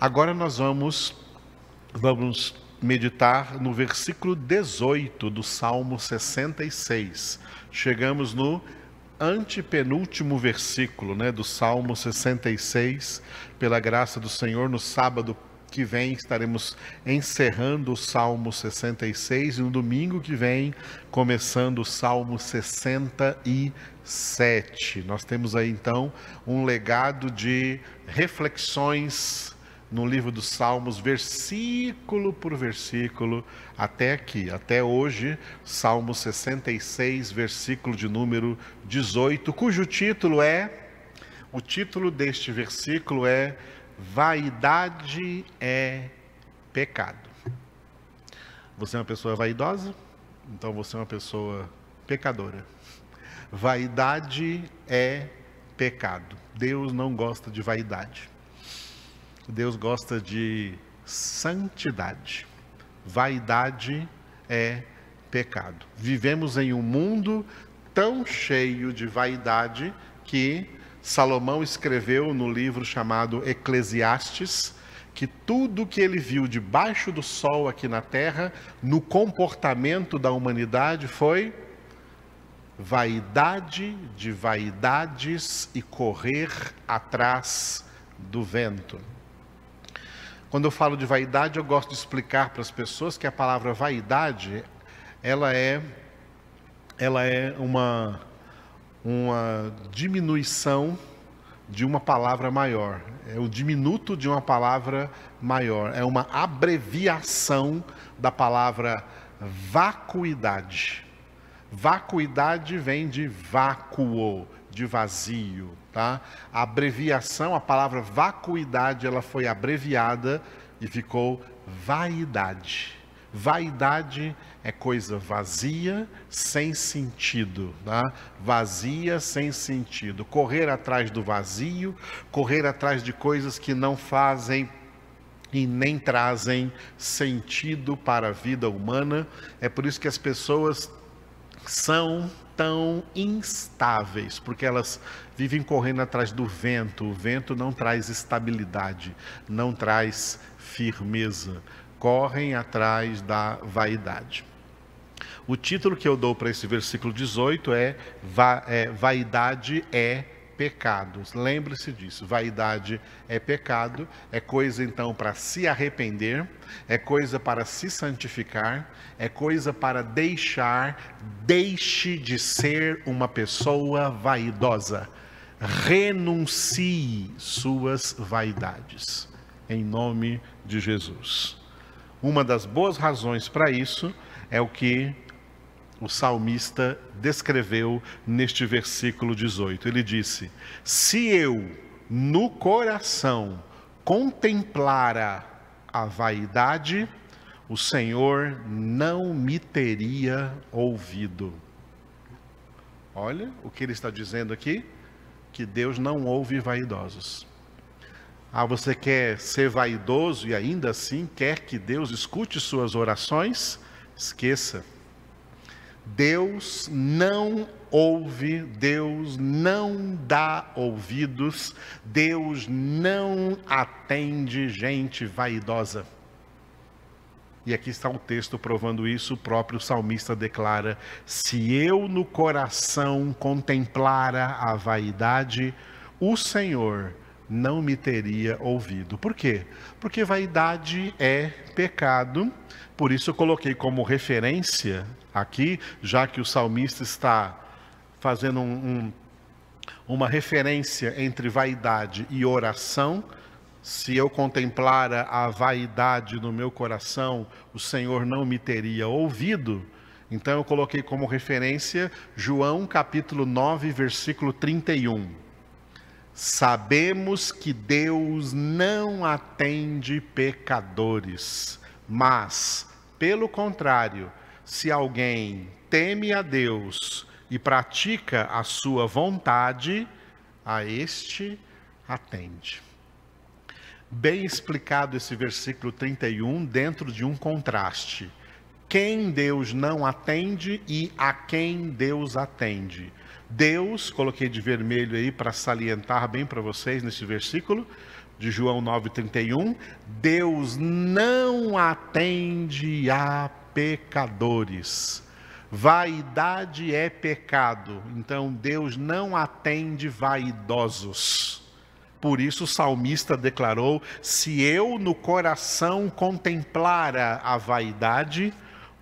Agora nós vamos vamos meditar no versículo 18 do Salmo 66. Chegamos no antepenúltimo versículo, né, do Salmo 66. Pela graça do Senhor, no sábado que vem estaremos encerrando o Salmo 66 e no domingo que vem começando o Salmo 67. Nós temos aí então um legado de reflexões no livro dos Salmos, versículo por versículo, até aqui, até hoje, Salmo 66, versículo de número 18, cujo título é, o título deste versículo é Vaidade é pecado. Você é uma pessoa vaidosa? Então você é uma pessoa pecadora. Vaidade é pecado. Deus não gosta de vaidade. Deus gosta de santidade. Vaidade é pecado. Vivemos em um mundo tão cheio de vaidade que Salomão escreveu no livro chamado Eclesiastes que tudo que ele viu debaixo do sol aqui na terra, no comportamento da humanidade, foi vaidade de vaidades e correr atrás do vento. Quando eu falo de vaidade, eu gosto de explicar para as pessoas que a palavra vaidade, ela é ela é uma uma diminuição de uma palavra maior. É o diminuto de uma palavra maior. É uma abreviação da palavra vacuidade. Vacuidade vem de vácuo, de vazio, tá? A abreviação, a palavra vacuidade, ela foi abreviada e ficou vaidade. Vaidade é coisa vazia, sem sentido, tá? vazia, sem sentido. Correr atrás do vazio, correr atrás de coisas que não fazem e nem trazem sentido para a vida humana. É por isso que as pessoas são tão instáveis, porque elas vivem correndo atrás do vento. O vento não traz estabilidade, não traz firmeza correm atrás da vaidade. O título que eu dou para esse versículo 18 é, va é Vaidade é pecado. Lembre-se disso. Vaidade é pecado, é coisa então para se arrepender, é coisa para se santificar, é coisa para deixar, deixe de ser uma pessoa vaidosa. Renuncie suas vaidades. Em nome de Jesus. Uma das boas razões para isso é o que o salmista descreveu neste versículo 18. Ele disse: Se eu no coração contemplara a vaidade, o Senhor não me teria ouvido. Olha o que ele está dizendo aqui: que Deus não ouve vaidosos. Ah, você quer ser vaidoso e ainda assim quer que Deus escute suas orações? Esqueça. Deus não ouve, Deus não dá ouvidos, Deus não atende gente vaidosa. E aqui está um texto provando isso, o próprio salmista declara: Se eu no coração contemplara a vaidade, o Senhor não me teria ouvido. Por quê? Porque vaidade é pecado, por isso eu coloquei como referência aqui, já que o salmista está fazendo um, um, uma referência entre vaidade e oração. Se eu contemplara a vaidade no meu coração, o Senhor não me teria ouvido. Então eu coloquei como referência João capítulo 9, versículo 31. Sabemos que Deus não atende pecadores, mas, pelo contrário, se alguém teme a Deus e pratica a sua vontade, a este atende. Bem explicado esse versículo 31 dentro de um contraste. Quem Deus não atende e a quem Deus atende. Deus, coloquei de vermelho aí para salientar bem para vocês nesse versículo, de João 9,31, Deus não atende a pecadores. Vaidade é pecado, então Deus não atende vaidosos. Por isso o salmista declarou: Se eu no coração contemplara a vaidade,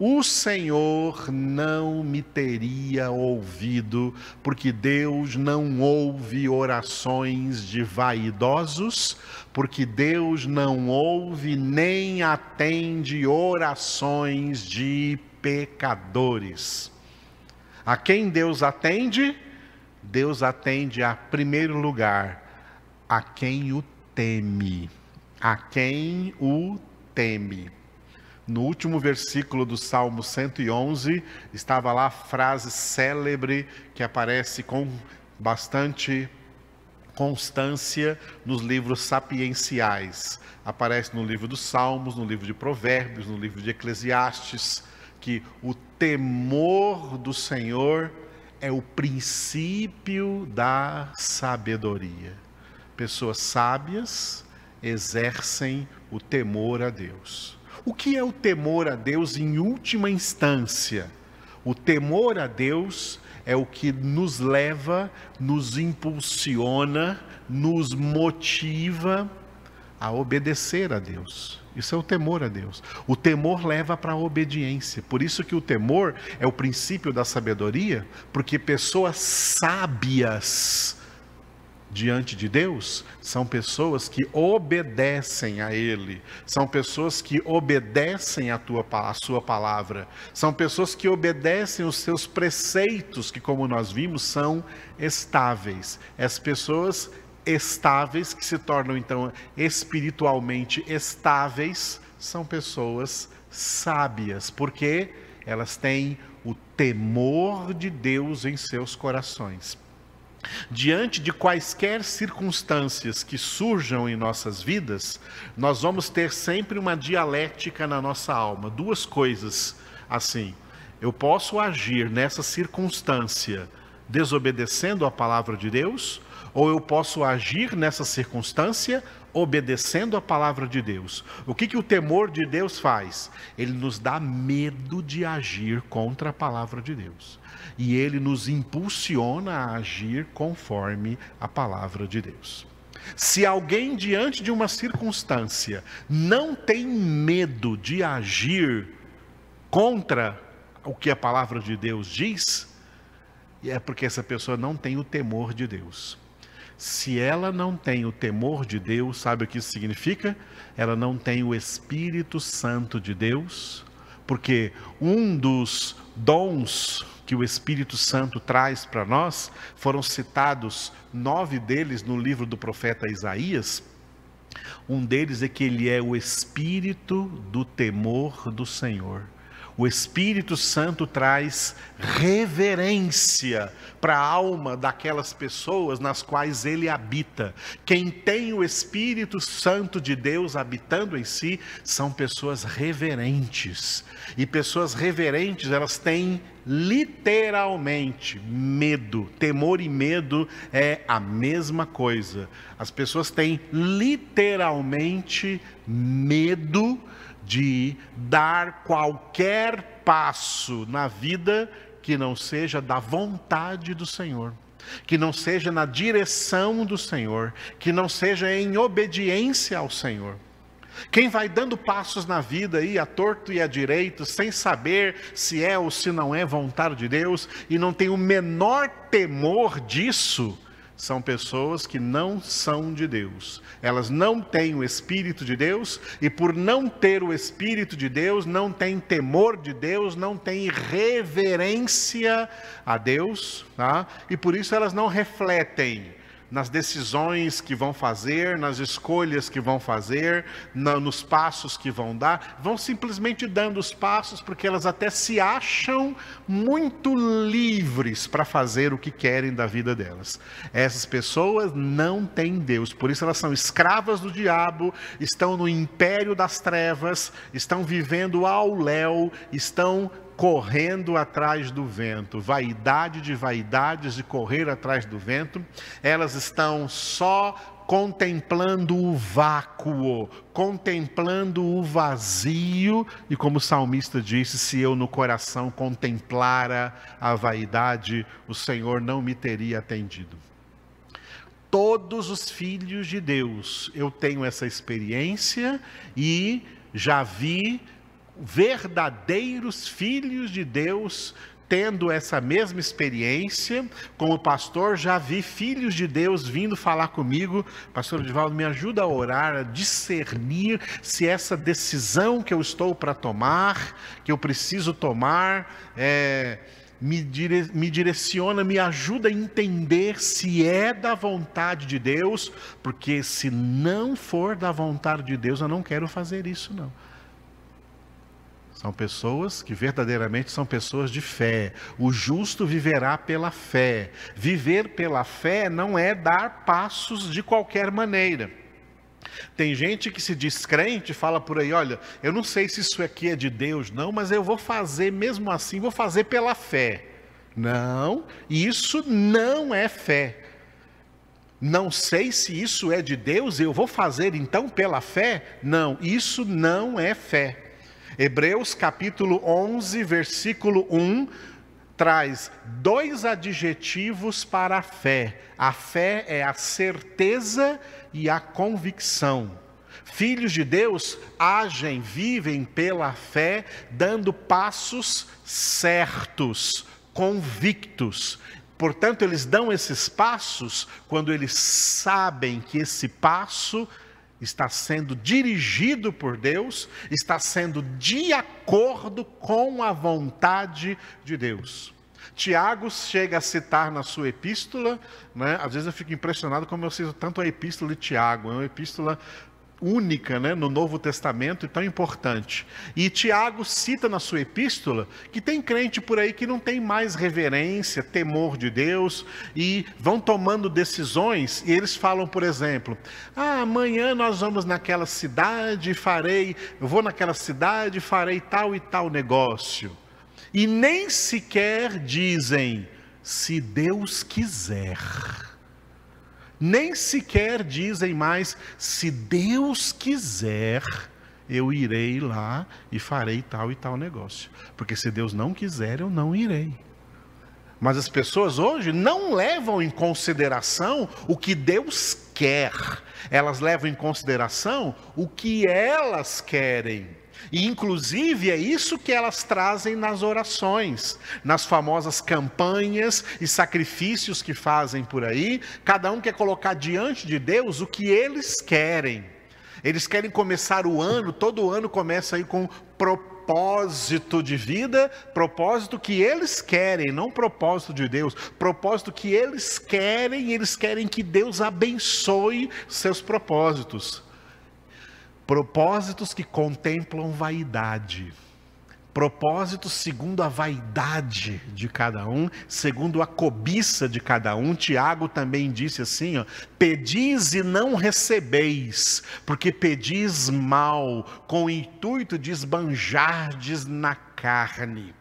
o Senhor não me teria ouvido, porque Deus não ouve orações de vaidosos, porque Deus não ouve nem atende orações de pecadores. A quem Deus atende? Deus atende a primeiro lugar a quem o teme. A quem o teme. No último versículo do Salmo 111, estava lá a frase célebre que aparece com bastante constância nos livros sapienciais. Aparece no livro dos Salmos, no livro de Provérbios, no livro de Eclesiastes, que o temor do Senhor é o princípio da sabedoria. Pessoas sábias exercem o temor a Deus. O que é o temor a Deus em última instância? O temor a Deus é o que nos leva, nos impulsiona, nos motiva a obedecer a Deus. Isso é o temor a Deus. O temor leva para a obediência. Por isso que o temor é o princípio da sabedoria, porque pessoas sábias diante de Deus são pessoas que obedecem a Ele, são pessoas que obedecem a, tua, a Sua palavra, são pessoas que obedecem os seus preceitos, que, como nós vimos, são estáveis. As pessoas estáveis, que se tornam então espiritualmente estáveis, são pessoas sábias, porque elas têm o temor de Deus em seus corações. Diante de quaisquer circunstâncias que surjam em nossas vidas, nós vamos ter sempre uma dialética na nossa alma, duas coisas assim. Eu posso agir nessa circunstância desobedecendo a palavra de Deus, ou eu posso agir nessa circunstância obedecendo a palavra de Deus. O que, que o temor de Deus faz? Ele nos dá medo de agir contra a palavra de Deus e ele nos impulsiona a agir conforme a palavra de Deus. Se alguém, diante de uma circunstância, não tem medo de agir contra o que a palavra de Deus diz, é porque essa pessoa não tem o temor de Deus. Se ela não tem o temor de Deus, sabe o que isso significa? Ela não tem o Espírito Santo de Deus, porque um dos dons que o Espírito Santo traz para nós, foram citados nove deles no livro do profeta Isaías. Um deles é que ele é o espírito do temor do Senhor. O Espírito Santo traz reverência para a alma daquelas pessoas nas quais ele habita. Quem tem o Espírito Santo de Deus habitando em si são pessoas reverentes. E pessoas reverentes, elas têm literalmente medo. Temor e medo é a mesma coisa. As pessoas têm literalmente medo de dar qualquer passo na vida que não seja da vontade do Senhor, que não seja na direção do Senhor, que não seja em obediência ao Senhor. Quem vai dando passos na vida aí, a torto e a direito, sem saber se é ou se não é vontade de Deus, e não tem o menor temor disso, são pessoas que não são de Deus. Elas não têm o Espírito de Deus e, por não ter o Espírito de Deus, não têm temor de Deus, não têm reverência a Deus, tá? e por isso elas não refletem nas decisões que vão fazer, nas escolhas que vão fazer, na, nos passos que vão dar, vão simplesmente dando os passos porque elas até se acham muito livres para fazer o que querem da vida delas. Essas pessoas não têm Deus, por isso elas são escravas do diabo, estão no império das trevas, estão vivendo ao léu, estão correndo atrás do vento, vaidade de vaidades de correr atrás do vento, elas estão só contemplando o vácuo, contemplando o vazio, e como o salmista disse: se eu no coração contemplara a vaidade, o Senhor não me teria atendido. Todos os filhos de Deus, eu tenho essa experiência e já vi verdadeiros filhos de Deus tendo essa mesma experiência, como pastor, já vi filhos de Deus vindo falar comigo, pastor Edivaldo, me ajuda a orar, a discernir se essa decisão que eu estou para tomar, que eu preciso tomar, é, me, dire, me direciona, me ajuda a entender se é da vontade de Deus, porque se não for da vontade de Deus, eu não quero fazer isso, não. São pessoas que verdadeiramente são pessoas de fé. O justo viverá pela fé. Viver pela fé não é dar passos de qualquer maneira. Tem gente que se diz crente, fala por aí, olha, eu não sei se isso aqui é de Deus, não, mas eu vou fazer mesmo assim, vou fazer pela fé. Não, isso não é fé. Não sei se isso é de Deus, eu vou fazer então pela fé? Não, isso não é fé. Hebreus capítulo 11, versículo 1, traz dois adjetivos para a fé. A fé é a certeza e a convicção. Filhos de Deus agem, vivem pela fé, dando passos certos, convictos. Portanto, eles dão esses passos quando eles sabem que esse passo está sendo dirigido por Deus, está sendo de acordo com a vontade de Deus. Tiago chega a citar na sua epístola, né? às vezes eu fico impressionado como eu cito tanto a epístola de Tiago, é uma epístola única né, no Novo Testamento e tão importante. E Tiago cita na sua epístola que tem crente por aí que não tem mais reverência, temor de Deus e vão tomando decisões e eles falam, por exemplo, ah, amanhã nós vamos naquela cidade, farei, eu vou naquela cidade, farei tal e tal negócio. E nem sequer dizem, se Deus quiser nem sequer dizem mais: se Deus quiser, eu irei lá e farei tal e tal negócio. Porque se Deus não quiser, eu não irei. Mas as pessoas hoje não levam em consideração o que Deus quer, elas levam em consideração o que elas querem. E inclusive é isso que elas trazem nas orações, nas famosas campanhas e sacrifícios que fazem por aí. Cada um quer colocar diante de Deus o que eles querem. Eles querem começar o ano, todo ano começa aí com propósito de vida, propósito que eles querem, não propósito de Deus, propósito que eles querem, eles querem que Deus abençoe seus propósitos. Propósitos que contemplam vaidade. Propósitos segundo a vaidade de cada um, segundo a cobiça de cada um. Tiago também disse assim: ó, pedis e não recebeis, porque pedis mal, com o intuito de esbanjardes na carne.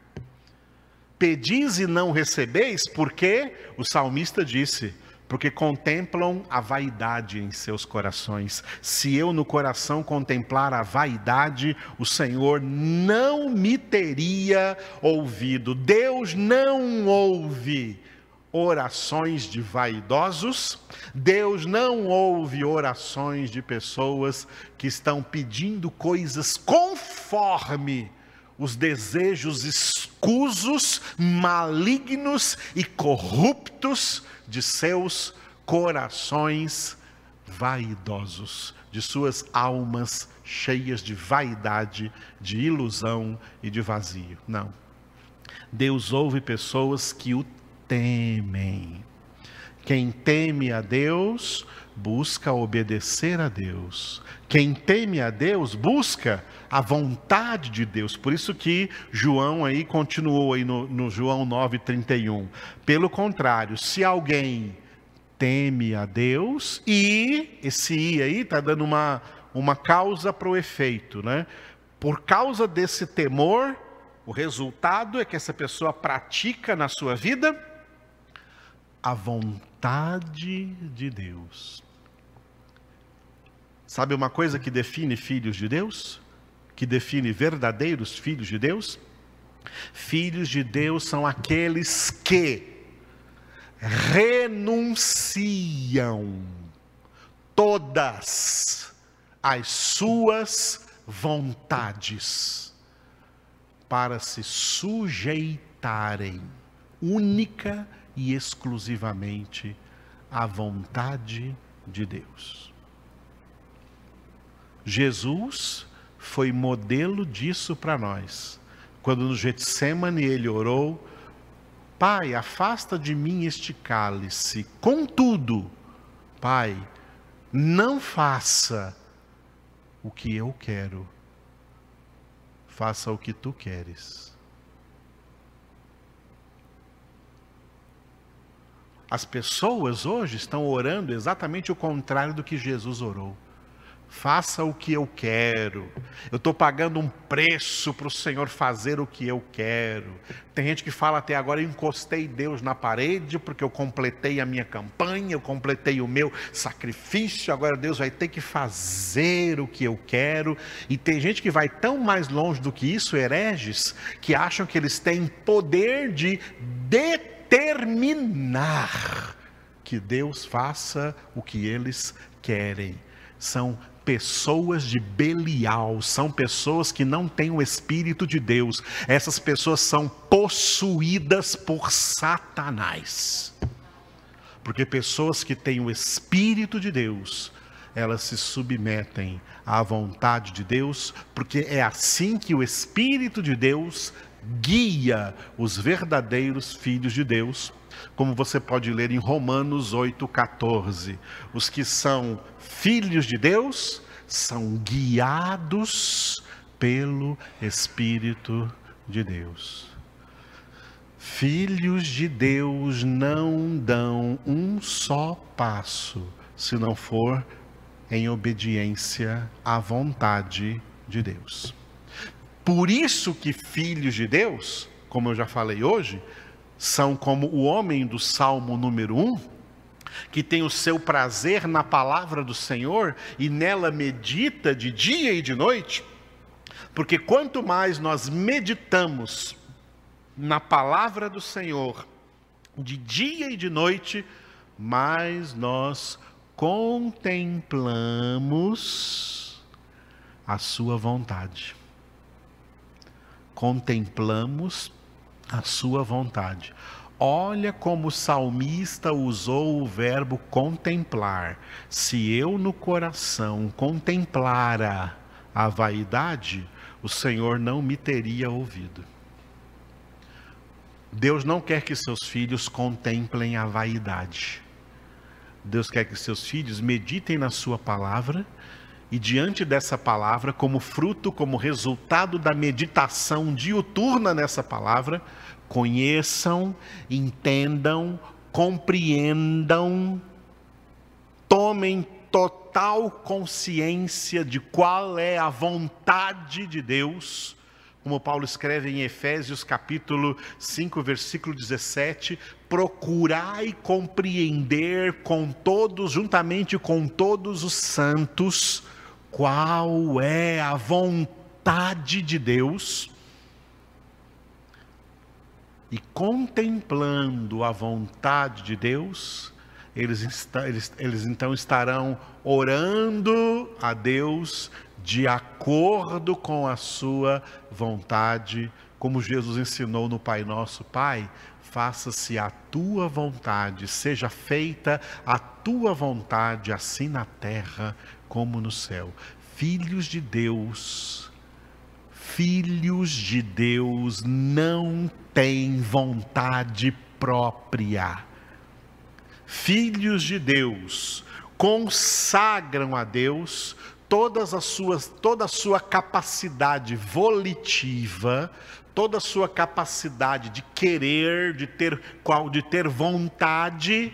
Pedis e não recebeis, porque o salmista disse: porque contemplam a vaidade em seus corações. Se eu no coração contemplar a vaidade, o Senhor não me teria ouvido. Deus não ouve orações de vaidosos, Deus não ouve orações de pessoas que estão pedindo coisas conforme os desejos escusos, malignos e corruptos de seus corações vaidosos, de suas almas cheias de vaidade, de ilusão e de vazio. Não. Deus ouve pessoas que o temem. Quem teme a Deus, busca obedecer a Deus. Quem teme a Deus, busca a vontade de Deus. Por isso que João aí continuou aí no, no João 9:31. Pelo contrário, se alguém teme a Deus e esse i aí está dando uma uma causa para o efeito, né? Por causa desse temor, o resultado é que essa pessoa pratica na sua vida a vontade de Deus. Sabe uma coisa que define filhos de Deus? Que define verdadeiros filhos de Deus? Filhos de Deus são aqueles que renunciam todas as suas vontades para se sujeitarem única e exclusivamente à vontade de Deus. Jesus foi modelo disso para nós. Quando no Getsemane ele orou, Pai, afasta de mim este cálice. Contudo, Pai, não faça o que eu quero, faça o que tu queres. As pessoas hoje estão orando exatamente o contrário do que Jesus orou faça o que eu quero. Eu estou pagando um preço para o Senhor fazer o que eu quero. Tem gente que fala até agora: encostei Deus na parede porque eu completei a minha campanha, eu completei o meu sacrifício, agora Deus vai ter que fazer o que eu quero. E tem gente que vai tão mais longe do que isso, hereges, que acham que eles têm poder de determinar que Deus faça o que eles querem. São pessoas de Belial, são pessoas que não têm o Espírito de Deus, essas pessoas são possuídas por Satanás. Porque pessoas que têm o Espírito de Deus, elas se submetem à vontade de Deus, porque é assim que o Espírito de Deus guia os verdadeiros filhos de Deus como você pode ler em Romanos 8,14. Os que são filhos de Deus são guiados pelo Espírito de Deus. Filhos de Deus não dão um só passo se não for em obediência à vontade de Deus. Por isso que filhos de Deus, como eu já falei hoje, são como o homem do Salmo número 1, que tem o seu prazer na palavra do Senhor e nela medita de dia e de noite, porque quanto mais nós meditamos na palavra do Senhor, de dia e de noite, mais nós contemplamos a Sua vontade. Contemplamos a sua vontade. Olha como o salmista usou o verbo contemplar. Se eu no coração contemplara a vaidade, o Senhor não me teria ouvido. Deus não quer que seus filhos contemplem a vaidade. Deus quer que seus filhos meditem na Sua palavra e diante dessa palavra, como fruto, como resultado da meditação diuturna nessa palavra, conheçam, entendam, compreendam, tomem total consciência de qual é a vontade de Deus, como Paulo escreve em Efésios capítulo 5, versículo 17, procurai compreender com todos, juntamente com todos os santos, qual é a vontade de Deus. E contemplando a vontade de Deus, eles, eles, eles então estarão orando a Deus de acordo com a sua vontade, como Jesus ensinou no Pai Nosso, Pai, faça-se a tua vontade, seja feita a tua vontade, assim na terra como no céu. Filhos de Deus, filhos de Deus não têm vontade própria. Filhos de Deus consagram a Deus todas as suas, toda a sua capacidade volitiva, toda a sua capacidade de querer, de ter qual de ter vontade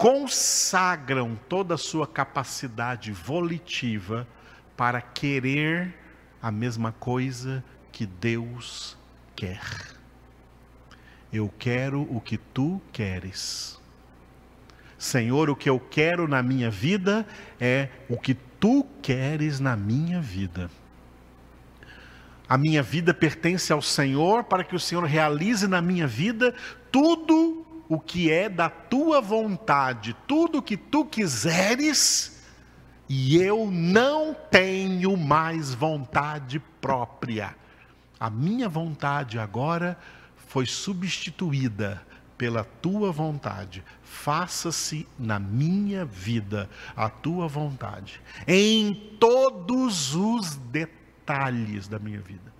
consagram toda a sua capacidade volitiva para querer a mesma coisa que Deus quer. Eu quero o que tu queres. Senhor, o que eu quero na minha vida é o que tu queres na minha vida. A minha vida pertence ao Senhor para que o Senhor realize na minha vida tudo o que é da tua vontade, tudo o que tu quiseres, e eu não tenho mais vontade própria. A minha vontade agora foi substituída pela tua vontade. Faça-se na minha vida a tua vontade, em todos os detalhes da minha vida,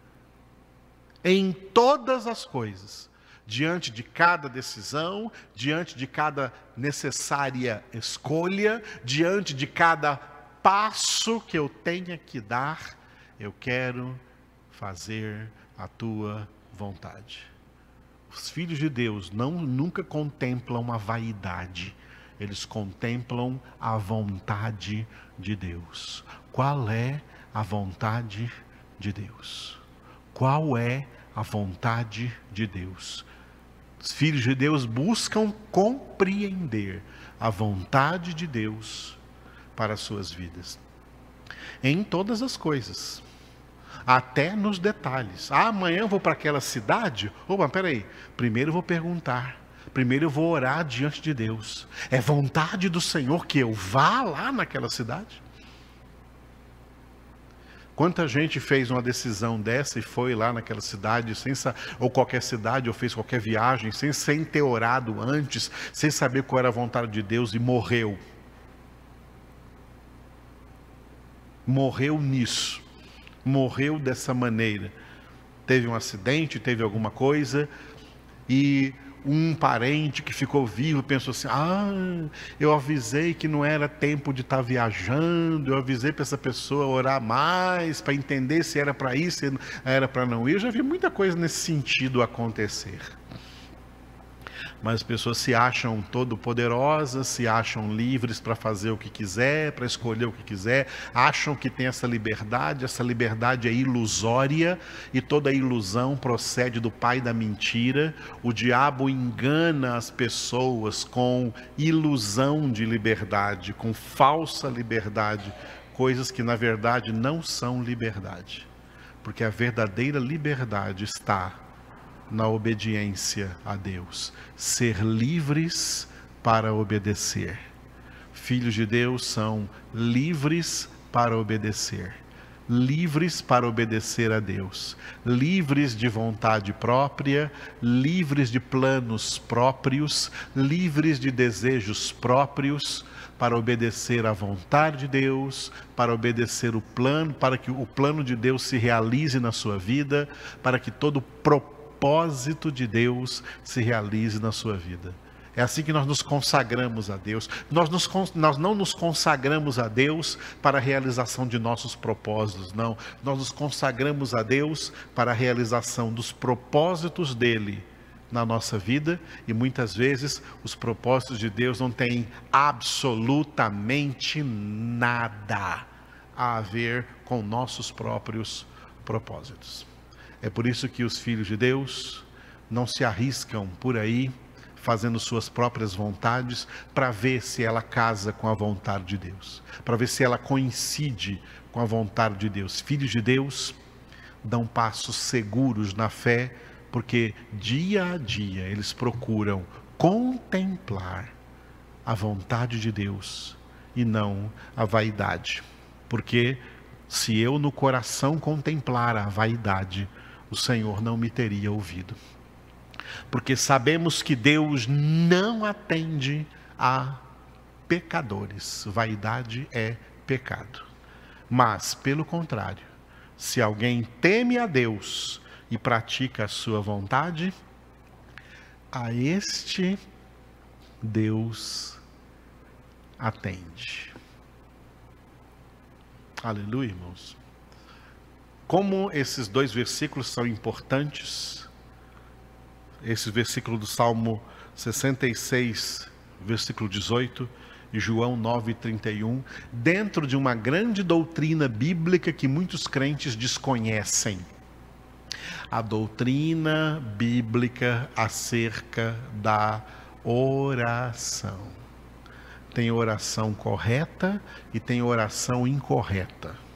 em todas as coisas, diante de cada decisão, diante de cada necessária escolha, diante de cada passo que eu tenha que dar, eu quero fazer a tua vontade. Os filhos de Deus não nunca contemplam a vaidade, eles contemplam a vontade de Deus. Qual é a vontade de Deus? Qual é a vontade de Deus? Os filhos de Deus buscam compreender a vontade de Deus para as suas vidas. Em todas as coisas até nos detalhes. Ah, amanhã eu vou para aquela cidade? Opa, peraí. Primeiro eu vou perguntar. Primeiro eu vou orar diante de Deus. É vontade do Senhor que eu vá lá naquela cidade? Quanta gente fez uma decisão dessa e foi lá naquela cidade, sem, ou qualquer cidade, ou fez qualquer viagem, sem, sem ter orado antes, sem saber qual era a vontade de Deus e morreu. Morreu nisso morreu dessa maneira. Teve um acidente, teve alguma coisa, e um parente que ficou vivo pensou assim: ah, eu avisei que não era tempo de estar tá viajando, eu avisei para essa pessoa orar mais, para entender se era para ir, se era para não ir. Eu já vi muita coisa nesse sentido acontecer mas as pessoas se acham todo-poderosas, se acham livres para fazer o que quiser, para escolher o que quiser, acham que tem essa liberdade, essa liberdade é ilusória e toda ilusão procede do pai da mentira. O diabo engana as pessoas com ilusão de liberdade, com falsa liberdade, coisas que na verdade não são liberdade. Porque a verdadeira liberdade está na obediência a Deus, ser livres para obedecer. Filhos de Deus são livres para obedecer, livres para obedecer a Deus, livres de vontade própria, livres de planos próprios, livres de desejos próprios, para obedecer à vontade de Deus, para obedecer o plano, para que o plano de Deus se realize na sua vida, para que todo propósito propósito de Deus se realize na sua vida. É assim que nós nos consagramos a Deus. Nós, nos, nós, não nos consagramos a Deus para a realização de nossos propósitos, não. Nós nos consagramos a Deus para a realização dos propósitos dele na nossa vida e muitas vezes os propósitos de Deus não têm absolutamente nada a ver com nossos próprios propósitos. É por isso que os filhos de Deus não se arriscam por aí fazendo suas próprias vontades para ver se ela casa com a vontade de Deus, para ver se ela coincide com a vontade de Deus. Filhos de Deus dão passos seguros na fé, porque dia a dia eles procuram contemplar a vontade de Deus e não a vaidade. Porque se eu no coração contemplar a vaidade, o Senhor não me teria ouvido. Porque sabemos que Deus não atende a pecadores. Vaidade é pecado. Mas, pelo contrário, se alguém teme a Deus e pratica a sua vontade, a este Deus atende. Aleluia, irmãos. Como esses dois versículos são importantes, esse versículo do Salmo 66, versículo 18, e João 9, 31, dentro de uma grande doutrina bíblica que muitos crentes desconhecem. A doutrina bíblica acerca da oração. tem oração correta e tem oração incorreta.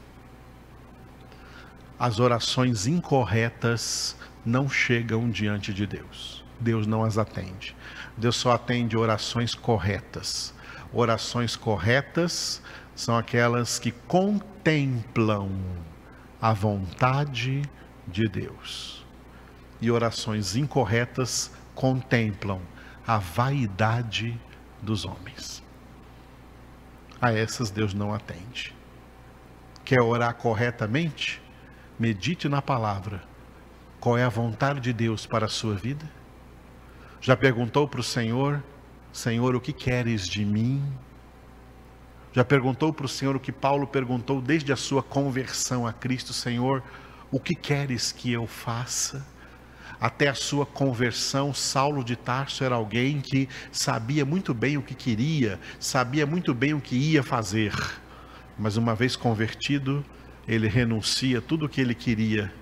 As orações incorretas não chegam diante de Deus. Deus não as atende. Deus só atende orações corretas. Orações corretas são aquelas que contemplam a vontade de Deus. E orações incorretas contemplam a vaidade dos homens. A essas Deus não atende. Quer orar corretamente? Medite na palavra. Qual é a vontade de Deus para a sua vida? Já perguntou para o Senhor: Senhor, o que queres de mim? Já perguntou para o Senhor o que Paulo perguntou desde a sua conversão a Cristo: Senhor, o que queres que eu faça? Até a sua conversão, Saulo de Tarso era alguém que sabia muito bem o que queria, sabia muito bem o que ia fazer, mas uma vez convertido, ele renuncia tudo o que ele queria,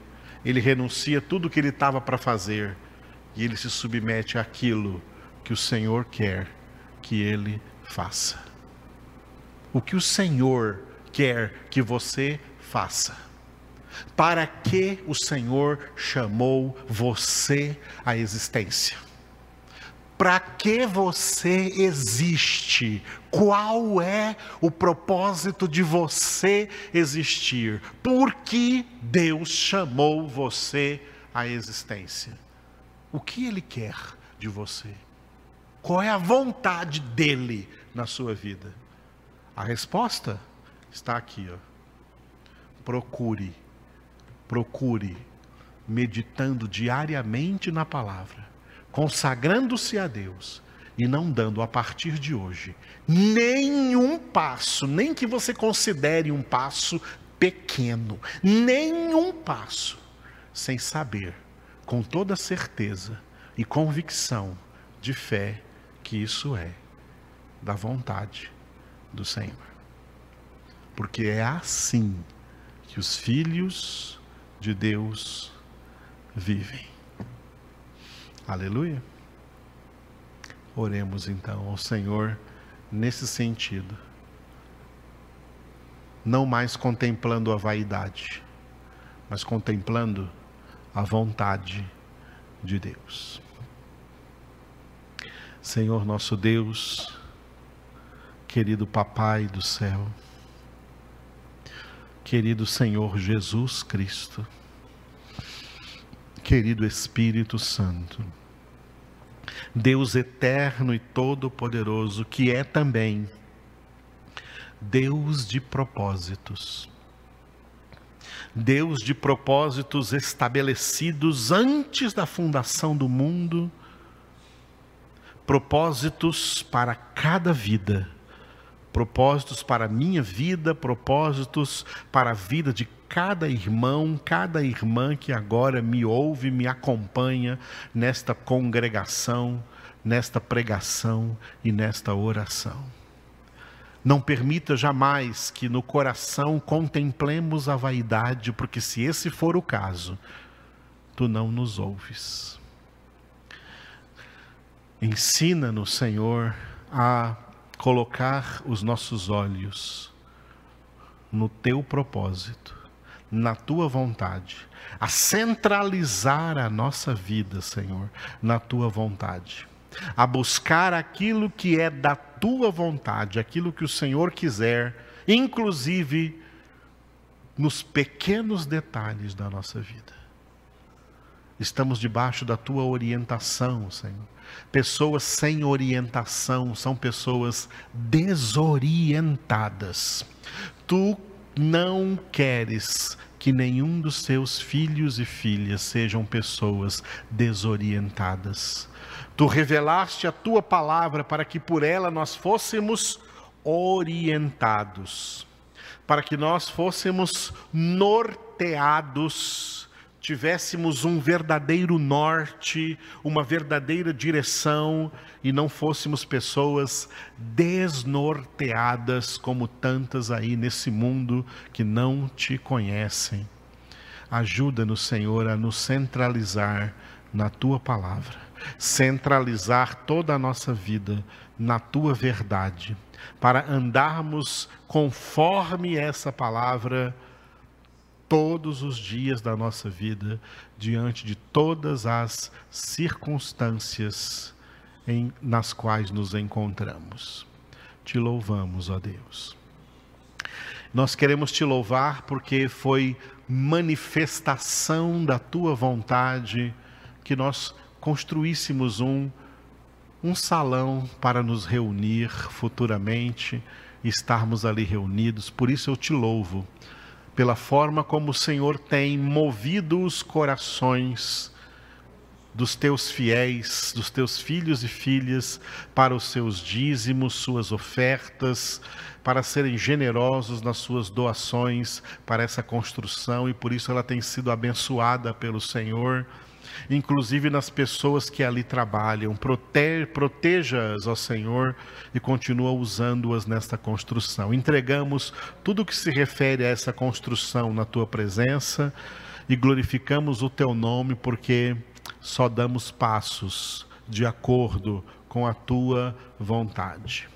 ele renuncia tudo o que ele estava para fazer e ele se submete àquilo que o Senhor quer que ele faça. O que o Senhor quer que você faça. Para que o Senhor chamou você à existência? Para que você existe? Qual é o propósito de você existir? Por que Deus chamou você à existência? O que Ele quer de você? Qual é a vontade dele na sua vida? A resposta está aqui, ó. Procure, procure, meditando diariamente na palavra consagrando-se a Deus e não dando a partir de hoje nenhum passo, nem que você considere um passo pequeno, nenhum passo, sem saber com toda certeza e convicção de fé que isso é da vontade do Senhor. Porque é assim que os filhos de Deus vivem. Aleluia. Oremos então ao Senhor nesse sentido. Não mais contemplando a vaidade, mas contemplando a vontade de Deus. Senhor nosso Deus, querido Papai do céu, querido Senhor Jesus Cristo, querido Espírito Santo, Deus eterno e todo-poderoso, que é também Deus de propósitos. Deus de propósitos estabelecidos antes da fundação do mundo, propósitos para cada vida, propósitos para a minha vida, propósitos para a vida de cada irmão, cada irmã que agora me ouve, me acompanha nesta congregação, nesta pregação e nesta oração. Não permita jamais que no coração contemplemos a vaidade, porque se esse for o caso, tu não nos ouves. Ensina-nos, Senhor, a colocar os nossos olhos no teu propósito na tua vontade, a centralizar a nossa vida, Senhor, na tua vontade, a buscar aquilo que é da tua vontade, aquilo que o Senhor quiser, inclusive nos pequenos detalhes da nossa vida. Estamos debaixo da tua orientação, Senhor. Pessoas sem orientação são pessoas desorientadas. Tu não queres que nenhum dos seus filhos e filhas sejam pessoas desorientadas. Tu revelaste a tua palavra para que por ela nós fôssemos orientados, para que nós fôssemos norteados tivéssemos um verdadeiro norte, uma verdadeira direção e não fôssemos pessoas desnorteadas como tantas aí nesse mundo que não te conhecem. Ajuda-nos, Senhor, a nos centralizar na tua palavra, centralizar toda a nossa vida na tua verdade, para andarmos conforme essa palavra todos os dias da nossa vida, diante de todas as circunstâncias em, nas quais nos encontramos. Te louvamos, ó Deus. Nós queremos te louvar porque foi manifestação da tua vontade que nós construíssemos um um salão para nos reunir futuramente estarmos ali reunidos. Por isso eu te louvo pela forma como o Senhor tem movido os corações dos teus fiéis, dos teus filhos e filhas, para os seus dízimos, suas ofertas, para serem generosos nas suas doações para essa construção e por isso ela tem sido abençoada pelo Senhor, inclusive nas pessoas que ali trabalham. Proteja-as, ó Senhor, e continua usando-as nesta construção. Entregamos tudo o que se refere a essa construção na tua presença e glorificamos o teu nome porque só damos passos de acordo com a tua vontade.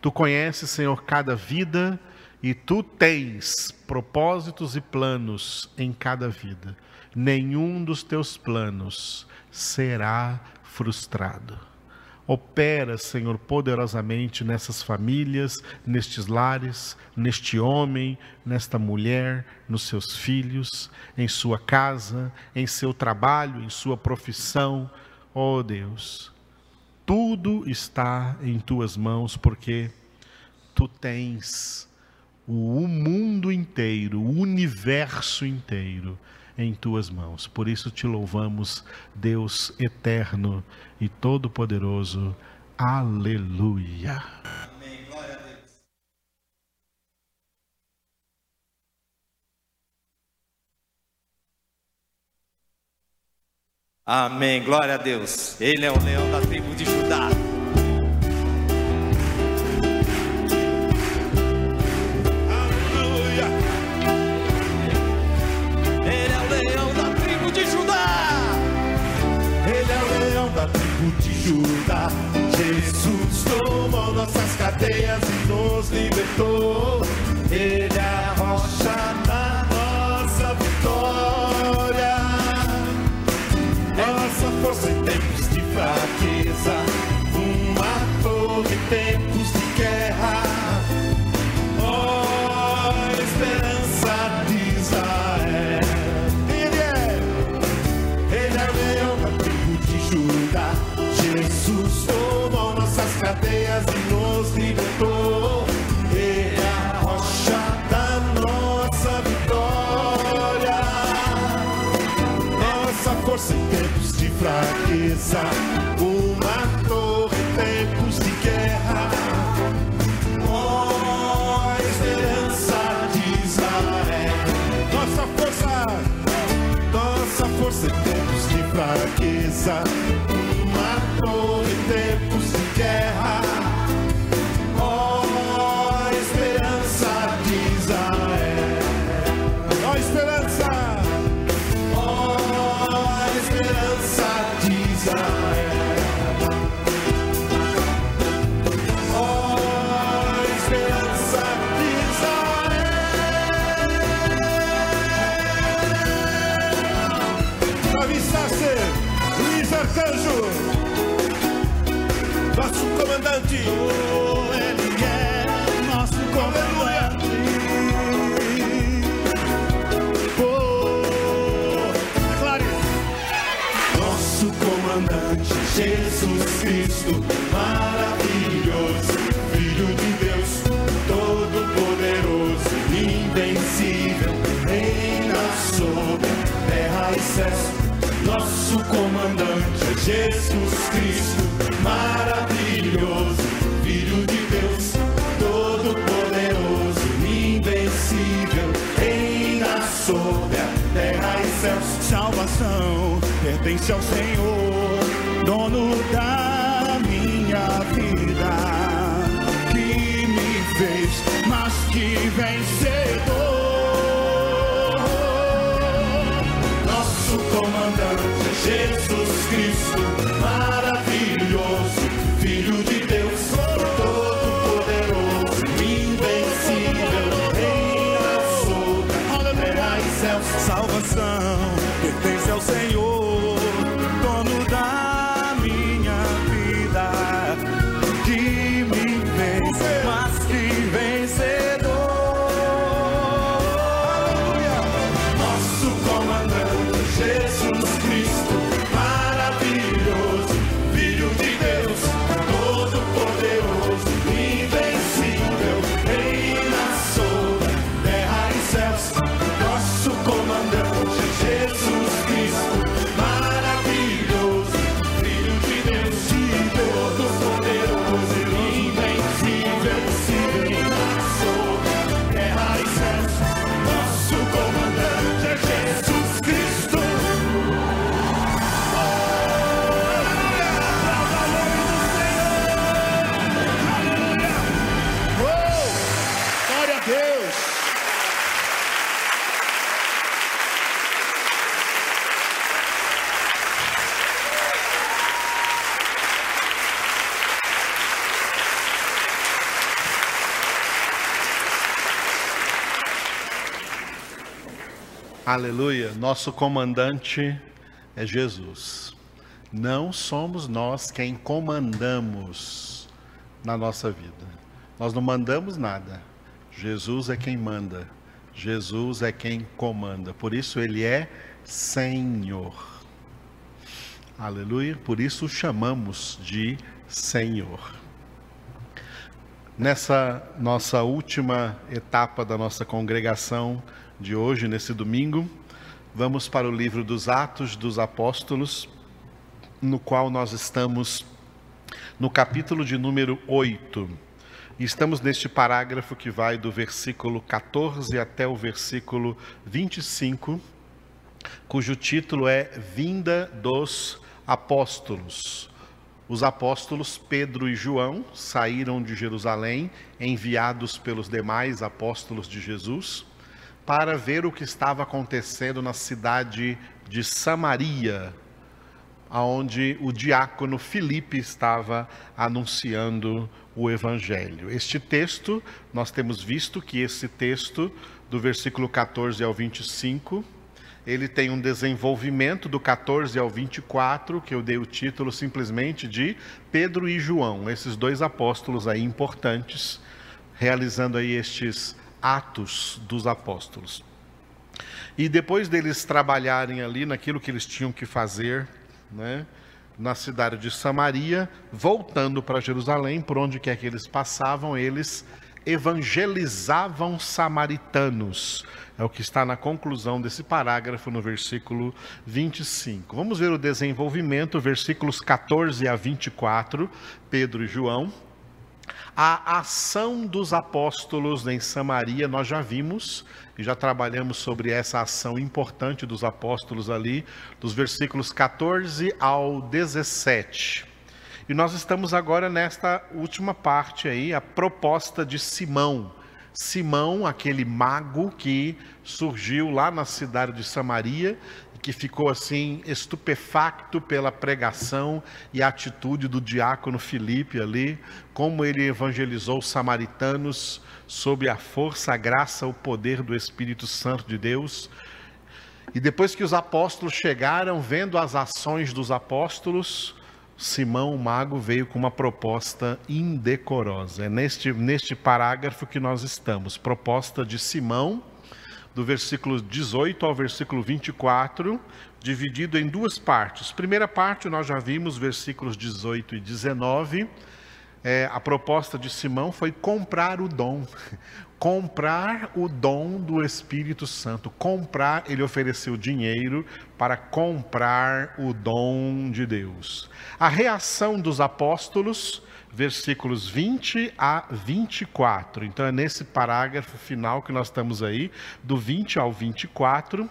Tu conheces, Senhor, cada vida e tu tens propósitos e planos em cada vida. Nenhum dos teus planos será frustrado. Opera, Senhor, poderosamente nessas famílias, nestes lares, neste homem, nesta mulher, nos seus filhos, em sua casa, em seu trabalho, em sua profissão. Oh Deus, tudo está em tuas mãos, porque tu tens o mundo inteiro, o universo inteiro em tuas mãos. Por isso te louvamos, Deus eterno e todo-poderoso. Aleluia. Amém. Glória a Deus. Amém. Glória a Deus. Ele é o leão da tribo de Judá. Ajuda. Jesus tomou nossas cadeias e nos libertou. Fraqueza. Uma torre em tempos de guerra. Esperança. Nossa força, nossa força em tempos de fraqueza Oh, ele é nosso comandante. Oh, declare. Nosso comandante, Jesus Cristo, maravilhoso, Filho de Deus, todo-poderoso, invencível, reina sobre terra e céus. Nosso comandante é Jesus Cristo, maravilhoso, Pertence ao Senhor, dono da Aleluia. Nosso comandante é Jesus. Não somos nós quem comandamos na nossa vida. Nós não mandamos nada. Jesus é quem manda. Jesus é quem comanda. Por isso ele é Senhor. Aleluia. Por isso o chamamos de Senhor. Nessa nossa última etapa da nossa congregação de hoje, nesse domingo, vamos para o livro dos Atos dos Apóstolos, no qual nós estamos no capítulo de número 8. E estamos neste parágrafo que vai do versículo 14 até o versículo 25, cujo título é Vinda dos Apóstolos. Os apóstolos Pedro e João saíram de Jerusalém, enviados pelos demais apóstolos de Jesus, para ver o que estava acontecendo na cidade de Samaria, aonde o diácono Filipe estava anunciando o evangelho. Este texto, nós temos visto que esse texto do versículo 14 ao 25, ele tem um desenvolvimento do 14 ao 24, que eu dei o título simplesmente de Pedro e João, esses dois apóstolos aí importantes, realizando aí estes atos dos apóstolos. E depois deles trabalharem ali naquilo que eles tinham que fazer, né, na cidade de Samaria, voltando para Jerusalém, por onde quer que eles passavam, eles evangelizavam samaritanos. É o que está na conclusão desse parágrafo no versículo 25. Vamos ver o desenvolvimento, versículos 14 a 24, Pedro e João. A ação dos apóstolos em Samaria, nós já vimos e já trabalhamos sobre essa ação importante dos apóstolos ali, dos versículos 14 ao 17. E nós estamos agora nesta última parte aí, a proposta de Simão. Simão, aquele mago que surgiu lá na cidade de Samaria que ficou assim estupefacto pela pregação e atitude do diácono Filipe ali, como ele evangelizou os samaritanos sob a força, a graça, o poder do Espírito Santo de Deus. E depois que os apóstolos chegaram, vendo as ações dos apóstolos, Simão, o mago, veio com uma proposta indecorosa. É neste, neste parágrafo que nós estamos. Proposta de Simão, do versículo 18 ao versículo 24, dividido em duas partes. Primeira parte, nós já vimos, versículos 18 e 19. É, a proposta de Simão foi comprar o dom. Comprar o dom do Espírito Santo. Comprar, ele ofereceu dinheiro para comprar o dom de Deus. A reação dos apóstolos, versículos 20 a 24. Então é nesse parágrafo final que nós estamos aí, do 20 ao 24.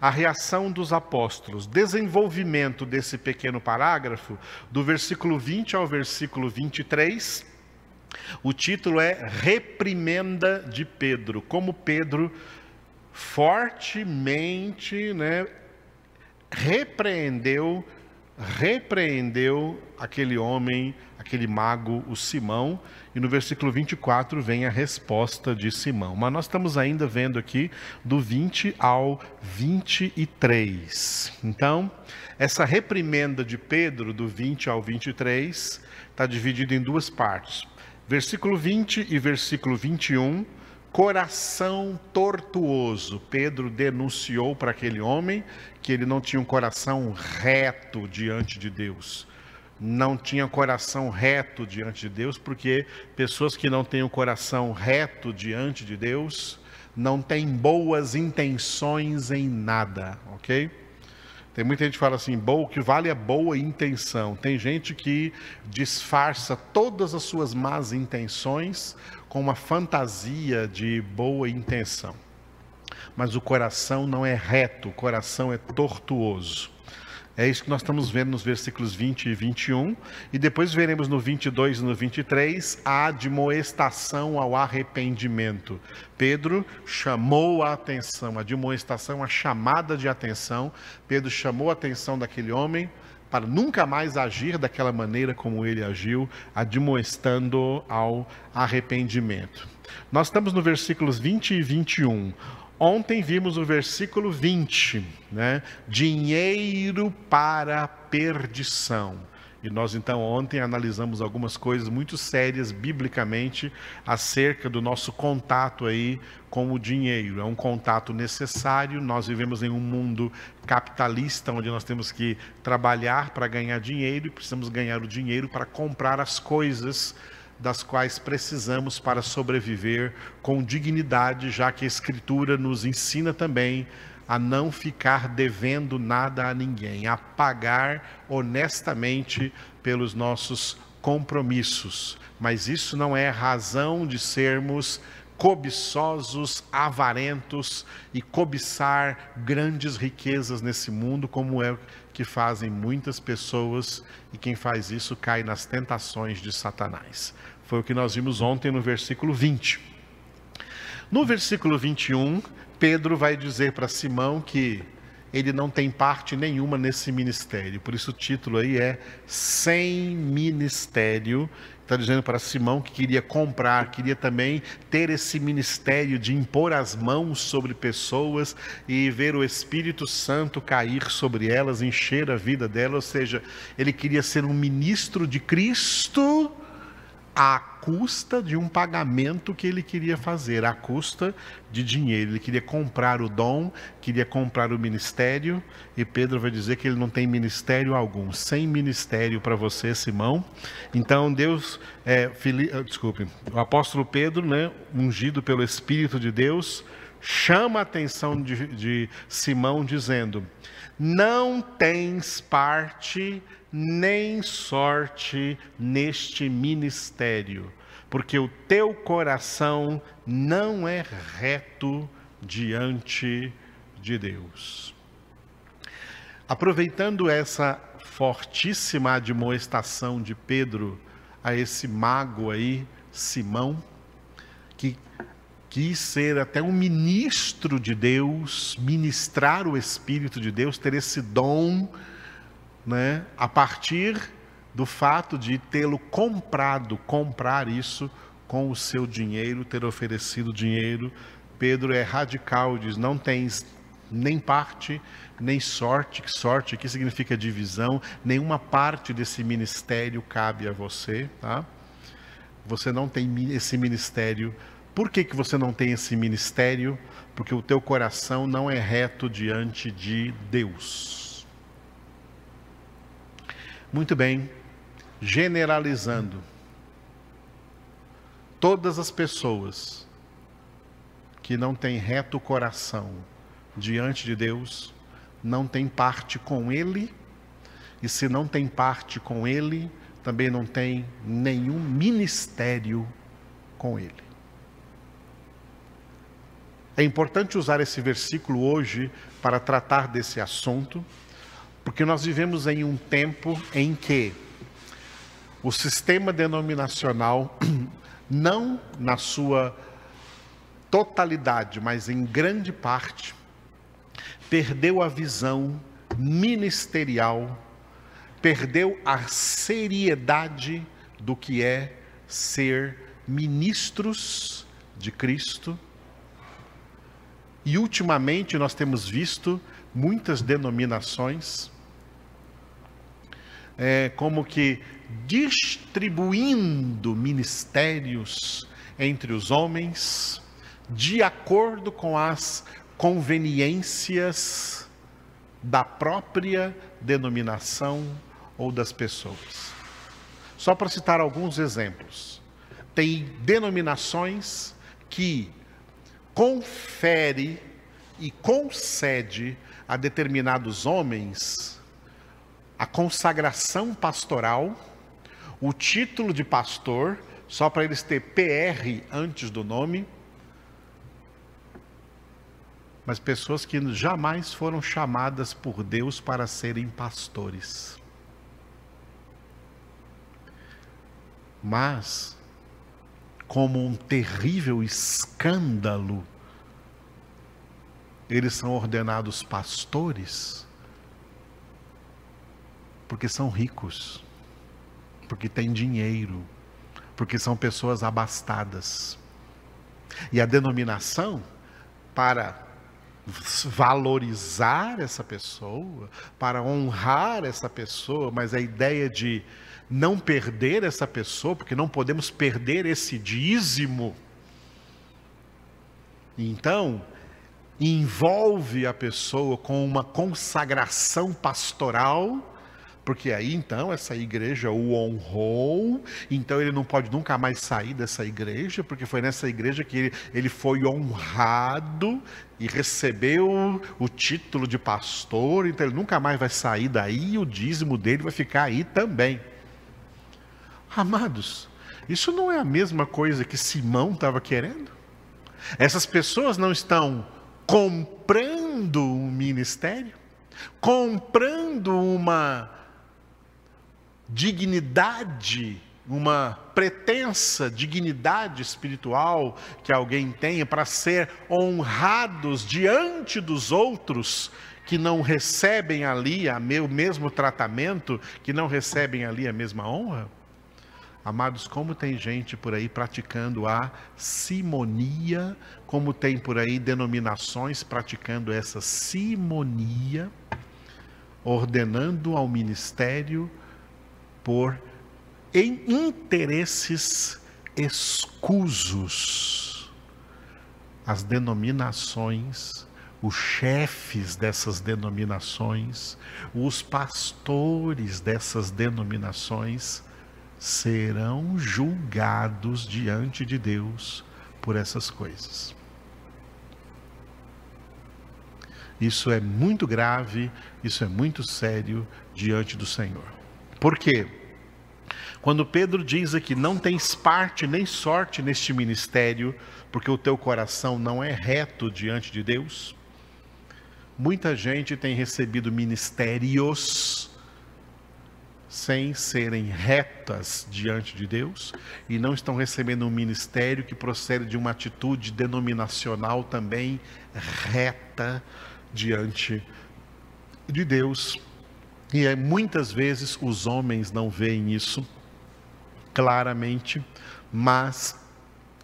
A reação dos apóstolos. Desenvolvimento desse pequeno parágrafo, do versículo 20 ao versículo 23. O título é Reprimenda de Pedro. Como Pedro fortemente né, repreendeu repreendeu aquele homem, aquele mago, o Simão, e no versículo 24 vem a resposta de Simão. Mas nós estamos ainda vendo aqui do 20 ao 23. Então, essa reprimenda de Pedro, do 20 ao 23, está dividida em duas partes. Versículo 20 e versículo 21 coração tortuoso. Pedro denunciou para aquele homem que ele não tinha um coração reto diante de Deus. Não tinha coração reto diante de Deus, porque pessoas que não têm o coração reto diante de Deus não têm boas intenções em nada, ok? Tem muita gente que fala assim, o que vale é boa intenção. Tem gente que disfarça todas as suas más intenções com uma fantasia de boa intenção. Mas o coração não é reto, o coração é tortuoso. É isso que nós estamos vendo nos versículos 20 e 21, e depois veremos no 22 e no 23 a admoestação ao arrependimento. Pedro chamou a atenção, a admoestação, a chamada de atenção. Pedro chamou a atenção daquele homem para nunca mais agir daquela maneira como ele agiu, admoestando ao arrependimento. Nós estamos no versículos 20 e 21. Ontem vimos o versículo 20, né? Dinheiro para perdição. E nós então ontem analisamos algumas coisas muito sérias biblicamente acerca do nosso contato aí com o dinheiro. É um contato necessário. Nós vivemos em um mundo capitalista onde nós temos que trabalhar para ganhar dinheiro e precisamos ganhar o dinheiro para comprar as coisas das quais precisamos para sobreviver com dignidade, já que a Escritura nos ensina também a não ficar devendo nada a ninguém, a pagar honestamente pelos nossos compromissos. Mas isso não é razão de sermos cobiçosos, avarentos e cobiçar grandes riquezas nesse mundo, como é que fazem muitas pessoas, e quem faz isso cai nas tentações de Satanás. Foi o que nós vimos ontem no versículo 20. No versículo 21, Pedro vai dizer para Simão que ele não tem parte nenhuma nesse ministério. Por isso o título aí é Sem Ministério. Está dizendo para Simão que queria comprar, queria também ter esse ministério de impor as mãos sobre pessoas e ver o Espírito Santo cair sobre elas, encher a vida delas. Ou seja, ele queria ser um ministro de Cristo à custa de um pagamento que ele queria fazer, à custa de dinheiro. Ele queria comprar o dom, queria comprar o ministério, e Pedro vai dizer que ele não tem ministério algum, sem ministério para você, Simão. Então Deus, é, Fili... Ah, desculpe, o apóstolo Pedro, né, ungido pelo Espírito de Deus, chama a atenção de, de Simão, dizendo: Não tens parte nem sorte neste ministério, porque o teu coração não é reto diante de Deus. Aproveitando essa fortíssima admoestação de Pedro a esse mago aí, Simão, que quis ser até um ministro de Deus, ministrar o Espírito de Deus, ter esse dom né, a partir do fato de tê-lo comprado, comprar isso com o seu dinheiro, ter oferecido dinheiro. Pedro é radical, diz: não tens nem parte, nem sorte, que sorte aqui significa divisão, nenhuma parte desse ministério cabe a você, tá? Você não tem esse ministério. Por que, que você não tem esse ministério? Porque o teu coração não é reto diante de Deus. Muito bem, generalizando, todas as pessoas que não têm reto coração diante de Deus, não têm parte com Ele, e se não tem parte com Ele, também não tem nenhum ministério com Ele. É importante usar esse versículo hoje para tratar desse assunto porque nós vivemos em um tempo em que o sistema denominacional, não na sua totalidade, mas em grande parte, perdeu a visão ministerial perdeu a seriedade do que é ser ministros de Cristo. E ultimamente nós temos visto muitas denominações é, como que distribuindo ministérios entre os homens de acordo com as conveniências da própria denominação ou das pessoas. Só para citar alguns exemplos. Tem denominações que confere e concede a determinados homens a consagração pastoral, o título de pastor, só para eles ter PR antes do nome, mas pessoas que jamais foram chamadas por Deus para serem pastores. Mas, como um terrível escândalo, eles são ordenados pastores porque são ricos, porque têm dinheiro, porque são pessoas abastadas. E a denominação, para valorizar essa pessoa, para honrar essa pessoa, mas a ideia de não perder essa pessoa, porque não podemos perder esse dízimo. Então, envolve a pessoa com uma consagração pastoral, porque aí então essa igreja o honrou, então ele não pode nunca mais sair dessa igreja, porque foi nessa igreja que ele, ele foi honrado e recebeu o título de pastor, então ele nunca mais vai sair daí e o dízimo dele vai ficar aí também. Amados, isso não é a mesma coisa que Simão estava querendo? Essas pessoas não estão comprando um ministério, comprando uma dignidade, uma pretensa dignidade espiritual que alguém tenha para ser honrados diante dos outros que não recebem ali o mesmo tratamento, que não recebem ali a mesma honra? Amados, como tem gente por aí praticando a simonia, como tem por aí denominações praticando essa simonia, ordenando ao ministério por em interesses escusos. As denominações, os chefes dessas denominações, os pastores dessas denominações, serão julgados diante de Deus por essas coisas. Isso é muito grave, isso é muito sério diante do Senhor. Por quê? Quando Pedro diz aqui: não tens parte nem sorte neste ministério, porque o teu coração não é reto diante de Deus. Muita gente tem recebido ministérios sem serem retas diante de Deus e não estão recebendo um ministério que procede de uma atitude denominacional também reta diante de Deus. E é, muitas vezes os homens não veem isso claramente, mas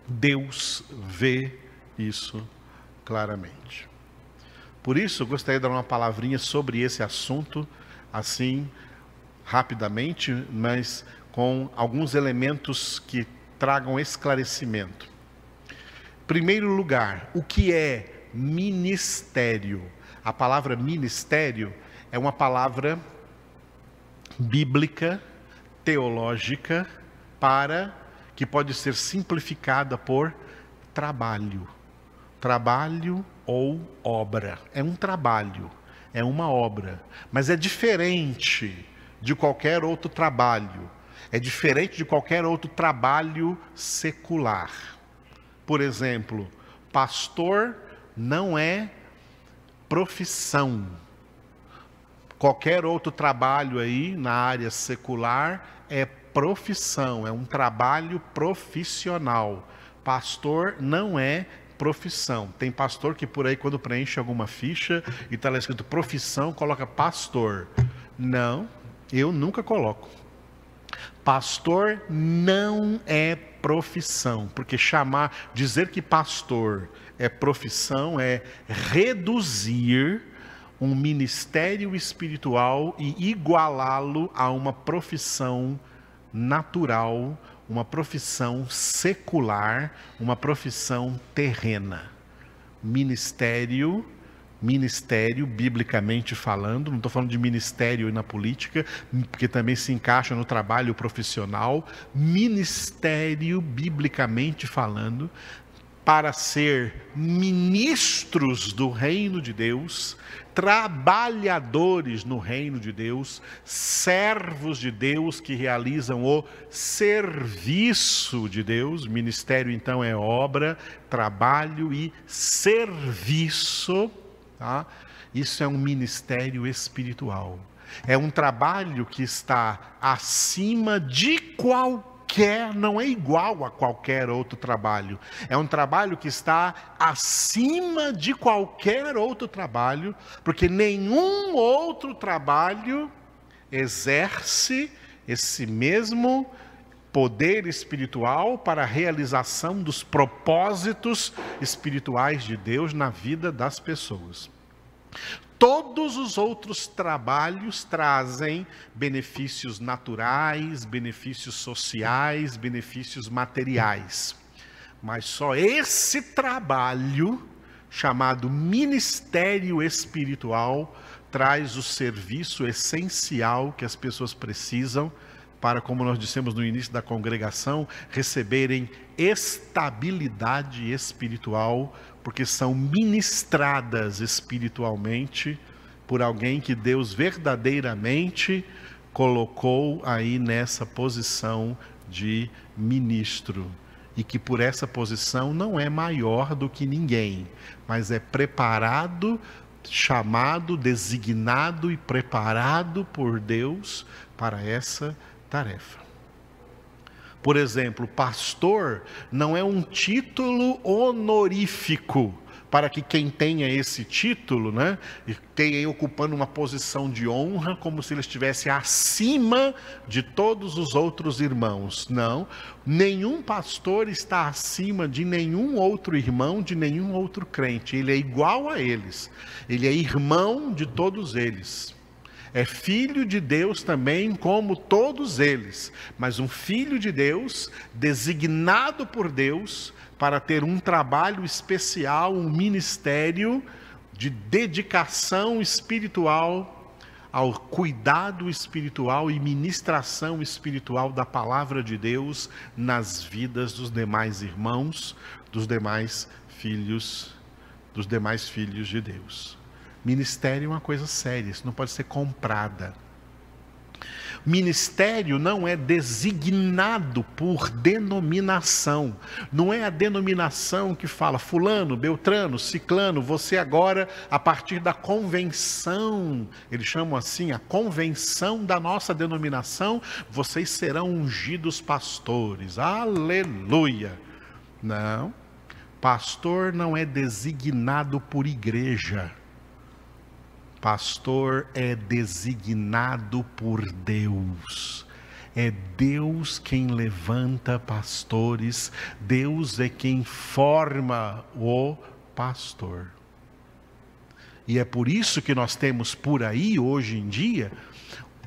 Deus vê isso claramente. Por isso, eu gostaria de dar uma palavrinha sobre esse assunto, assim, rapidamente, mas com alguns elementos que tragam esclarecimento. Primeiro lugar, o que é ministério? A palavra ministério é uma palavra bíblica, teológica, para que pode ser simplificada por trabalho. Trabalho ou obra. É um trabalho, é uma obra, mas é diferente de qualquer outro trabalho. É diferente de qualquer outro trabalho secular. Por exemplo, pastor não é profissão. Qualquer outro trabalho aí na área secular é profissão, é um trabalho profissional. Pastor não é profissão. Tem pastor que por aí, quando preenche alguma ficha e está lá escrito profissão, coloca pastor. Não, Eu nunca coloco. Pastor não é profissão, porque chamar, dizer que pastor é profissão é reduzir um ministério espiritual e igualá-lo a uma profissão natural, uma profissão secular, uma profissão terrena. Ministério ministério, biblicamente falando, não estou falando de ministério na política, porque também se encaixa no trabalho profissional, ministério, biblicamente falando, para ser ministros do reino de Deus, trabalhadores no reino de Deus, servos de Deus que realizam o serviço de Deus. Ministério, então, é obra, trabalho e serviço Tá? Isso é um ministério espiritual. É um trabalho que está acima de qualquer, não é igual a qualquer outro trabalho. É um trabalho que está acima de qualquer outro trabalho, porque nenhum outro trabalho exerce esse mesmo poder espiritual para a realização dos propósitos espirituais de Deus na vida das pessoas. Todos os outros trabalhos trazem benefícios naturais, benefícios sociais, benefícios materiais. Mas só esse trabalho, chamado ministério espiritual, traz o serviço essencial que as pessoas precisam para, como nós dissemos no início da congregação, receberem estabilidade espiritual, porque são ministradas espiritualmente por alguém que Deus verdadeiramente colocou aí nessa posição de ministro. E que por essa posição não é maior do que ninguém, mas é preparado, chamado, designado e preparado por Deus para essa tarefa. Por exemplo, pastor não é um título honorífico para que quem tenha esse título, né, tenha ocupando uma posição de honra, como se ele estivesse acima de todos os outros irmãos. Não, nenhum pastor está acima de nenhum outro irmão, de nenhum outro crente. Ele é igual a eles. Ele é irmão de todos eles é filho de Deus também, como todos eles, mas um filho de Deus, designado por Deus para ter um trabalho especial, um ministério de dedicação espiritual ao cuidado espiritual e ministração espiritual da palavra de Deus nas vidas dos demais irmãos, dos demais filhos, dos demais filhos de Deus. Ministério é uma coisa séria, isso não pode ser comprada. Ministério não é designado por denominação. Não é a denominação que fala fulano, beltrano, ciclano, você agora a partir da convenção, eles chamam assim, a convenção da nossa denominação, vocês serão ungidos pastores. Aleluia. Não. Pastor não é designado por igreja. Pastor é designado por Deus. É Deus quem levanta pastores, Deus é quem forma o pastor. E é por isso que nós temos por aí, hoje em dia,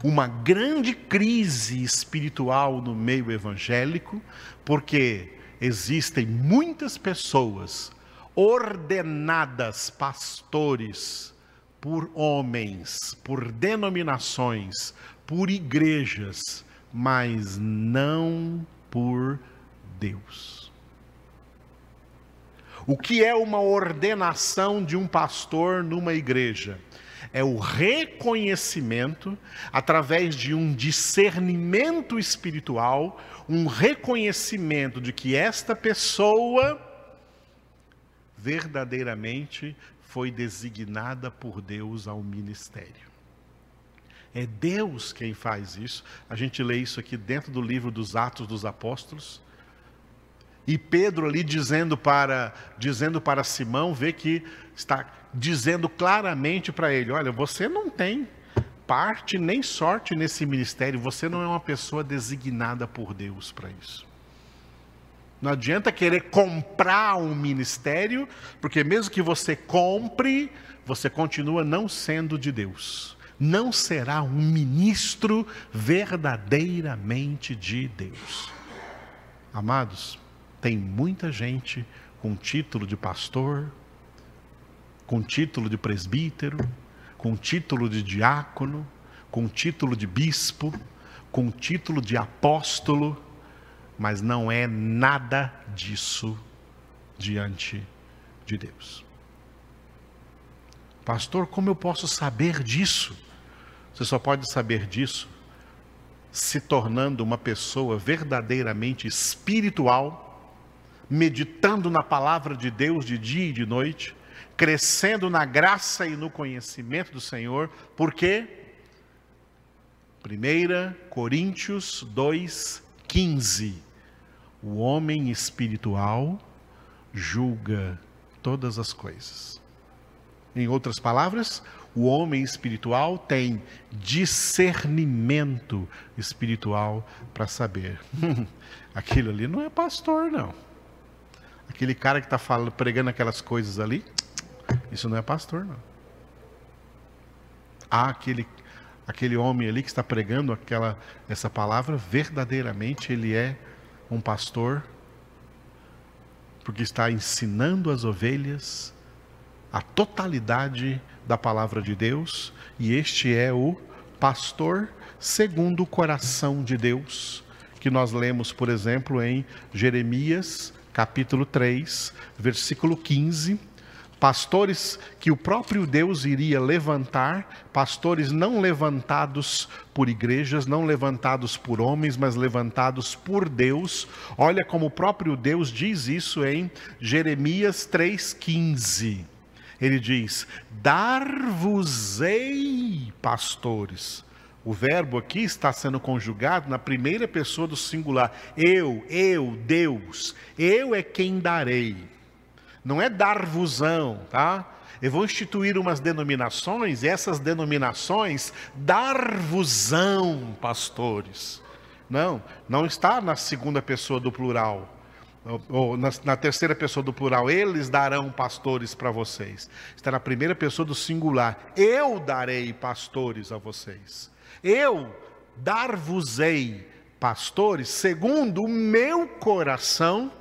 uma grande crise espiritual no meio evangélico, porque existem muitas pessoas ordenadas pastores, por homens, por denominações, por igrejas, mas não por Deus. O que é uma ordenação de um pastor numa igreja? É o reconhecimento, através de um discernimento espiritual, um reconhecimento de que esta pessoa verdadeiramente foi designada por Deus ao ministério. É Deus quem faz isso. A gente lê isso aqui dentro do livro dos Atos dos Apóstolos. E Pedro ali dizendo para dizendo para Simão, vê que está dizendo claramente para ele: "Olha, você não tem parte nem sorte nesse ministério. Você não é uma pessoa designada por Deus para isso. Não adianta querer comprar um ministério, porque mesmo que você compre, você continua não sendo de Deus. Não será um ministro verdadeiramente de Deus. Amados, tem muita gente com título de pastor, com título de presbítero, com título de diácono, com título de bispo, com título de apóstolo, mas não é nada disso diante de Deus. Pastor, como eu posso saber disso? Você só pode saber disso se tornando uma pessoa verdadeiramente espiritual, meditando na palavra de Deus de dia e de noite, crescendo na graça e no conhecimento do Senhor, porque 1 Coríntios 2,15 O homem espiritual julga todas as coisas. Em outras palavras, o homem espiritual tem discernimento espiritual para saber. Aquilo ali não é pastor, não. Aquele cara que está pregando aquelas coisas ali, isso não é pastor, não. Há aquele, aquele homem ali que está pregando aquela, essa palavra, verdadeiramente ele é um pastor, porque está ensinando as ovelhas a totalidade da palavra de Deus, e este é o pastor segundo o coração de Deus, que nós lemos, por exemplo, em Jeremias, capítulo 3, versículo 15, pastores que o próprio Deus iria levantar, pastores não levantados por igrejas, não levantados por homens, mas levantados por Deus. Olha como o próprio Deus diz isso em Jeremias 3,15. Ele diz: Dar-vos-ei pastores. O verbo aqui está sendo conjugado na primeira pessoa do singular. Eu, eu, Deus. Eu é quem darei. Não é dar-vosão, tá? Eu vou instituir umas denominações, e essas denominações dar-vosão pastores. Não, não está na segunda pessoa do plural ou na, na, terceira pessoa do plural, eles darão pastores para vocês. Está na primeira pessoa do singular, eu darei pastores a vocês. Eu dar-vos-ei pastores segundo o meu coração,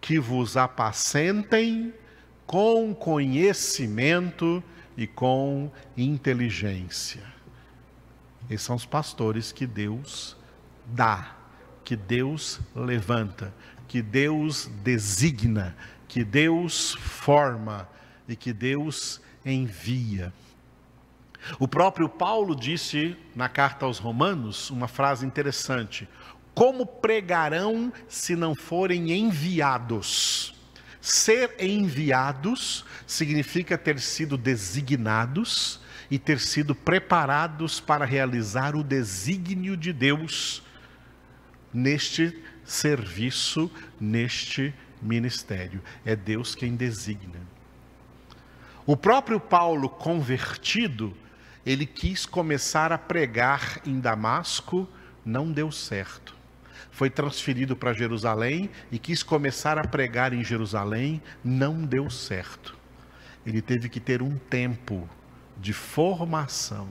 que vos apacentem com conhecimento e com inteligência. Esses são os pastores que Deus dá, que Deus levanta que Deus designa, que Deus forma e que Deus envia. O próprio Paulo disse na carta aos Romanos uma frase interessante: Como pregarão se não forem enviados? Ser enviados significa ter sido designados e ter sido preparados para realizar o desígnio de Deus neste serviço neste ministério. É Deus quem designa. O próprio Paulo, convertido, ele quis começar a pregar em Damasco, não deu certo. Foi transferido para Jerusalém e quis começar a pregar em Jerusalém, não deu certo. Ele teve que ter um tempo de formação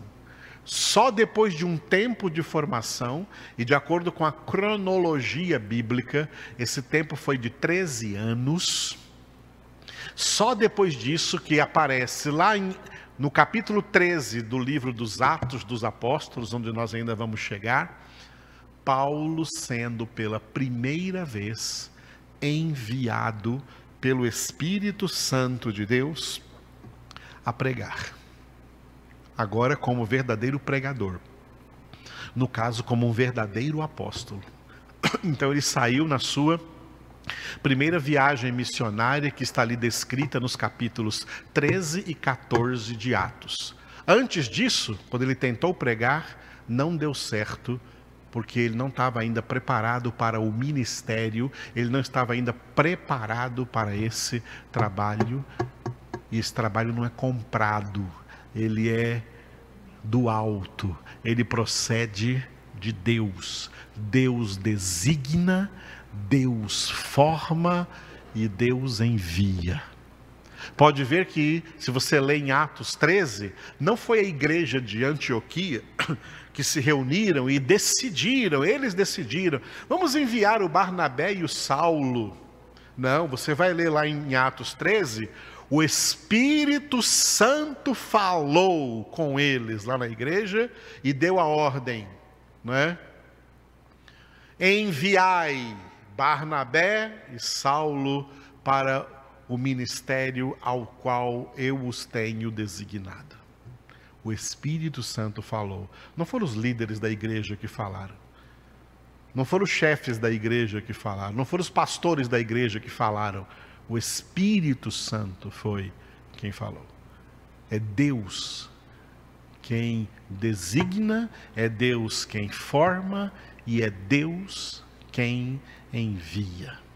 só depois de um tempo de formação, e de acordo com a cronologia bíblica, esse tempo foi de 13 anos. Só depois disso que aparece lá em, no capítulo 13 do livro dos Atos dos Apóstolos, onde nós ainda vamos chegar, Paulo sendo pela primeira vez enviado pelo Espírito Santo de Deus a pregar agora como verdadeiro pregador. No caso, como um verdadeiro apóstolo. Então ele saiu na sua primeira viagem missionária, que está ali descrita nos capítulos 13 e 14 de Atos. Antes disso, quando ele tentou pregar, não deu certo, porque ele não estava ainda preparado para o ministério, ele não estava ainda preparado para esse trabalho, e esse trabalho não é comprado, ele é do alto, ele procede de Deus. Deus designa, Deus forma e Deus envia. Pode ver que, se você lê em Atos 13, não foi a igreja de Antioquia que se reuniram e decidiram, eles decidiram, vamos enviar o Barnabé e o Saulo. Não, você vai ler lá em Atos 13, o Espírito Santo falou com eles lá na igreja e deu a ordem, não é? Enviai Barnabé e Saulo para o ministério ao qual eu os tenho designado. O Espírito Santo falou. Não foram os líderes da igreja que falaram. Não foram os chefes da igreja que falaram. Não foram os pastores da igreja que falaram. O Espírito Santo foi quem falou. É Deus quem designa, é Deus quem forma e é Deus quem envia.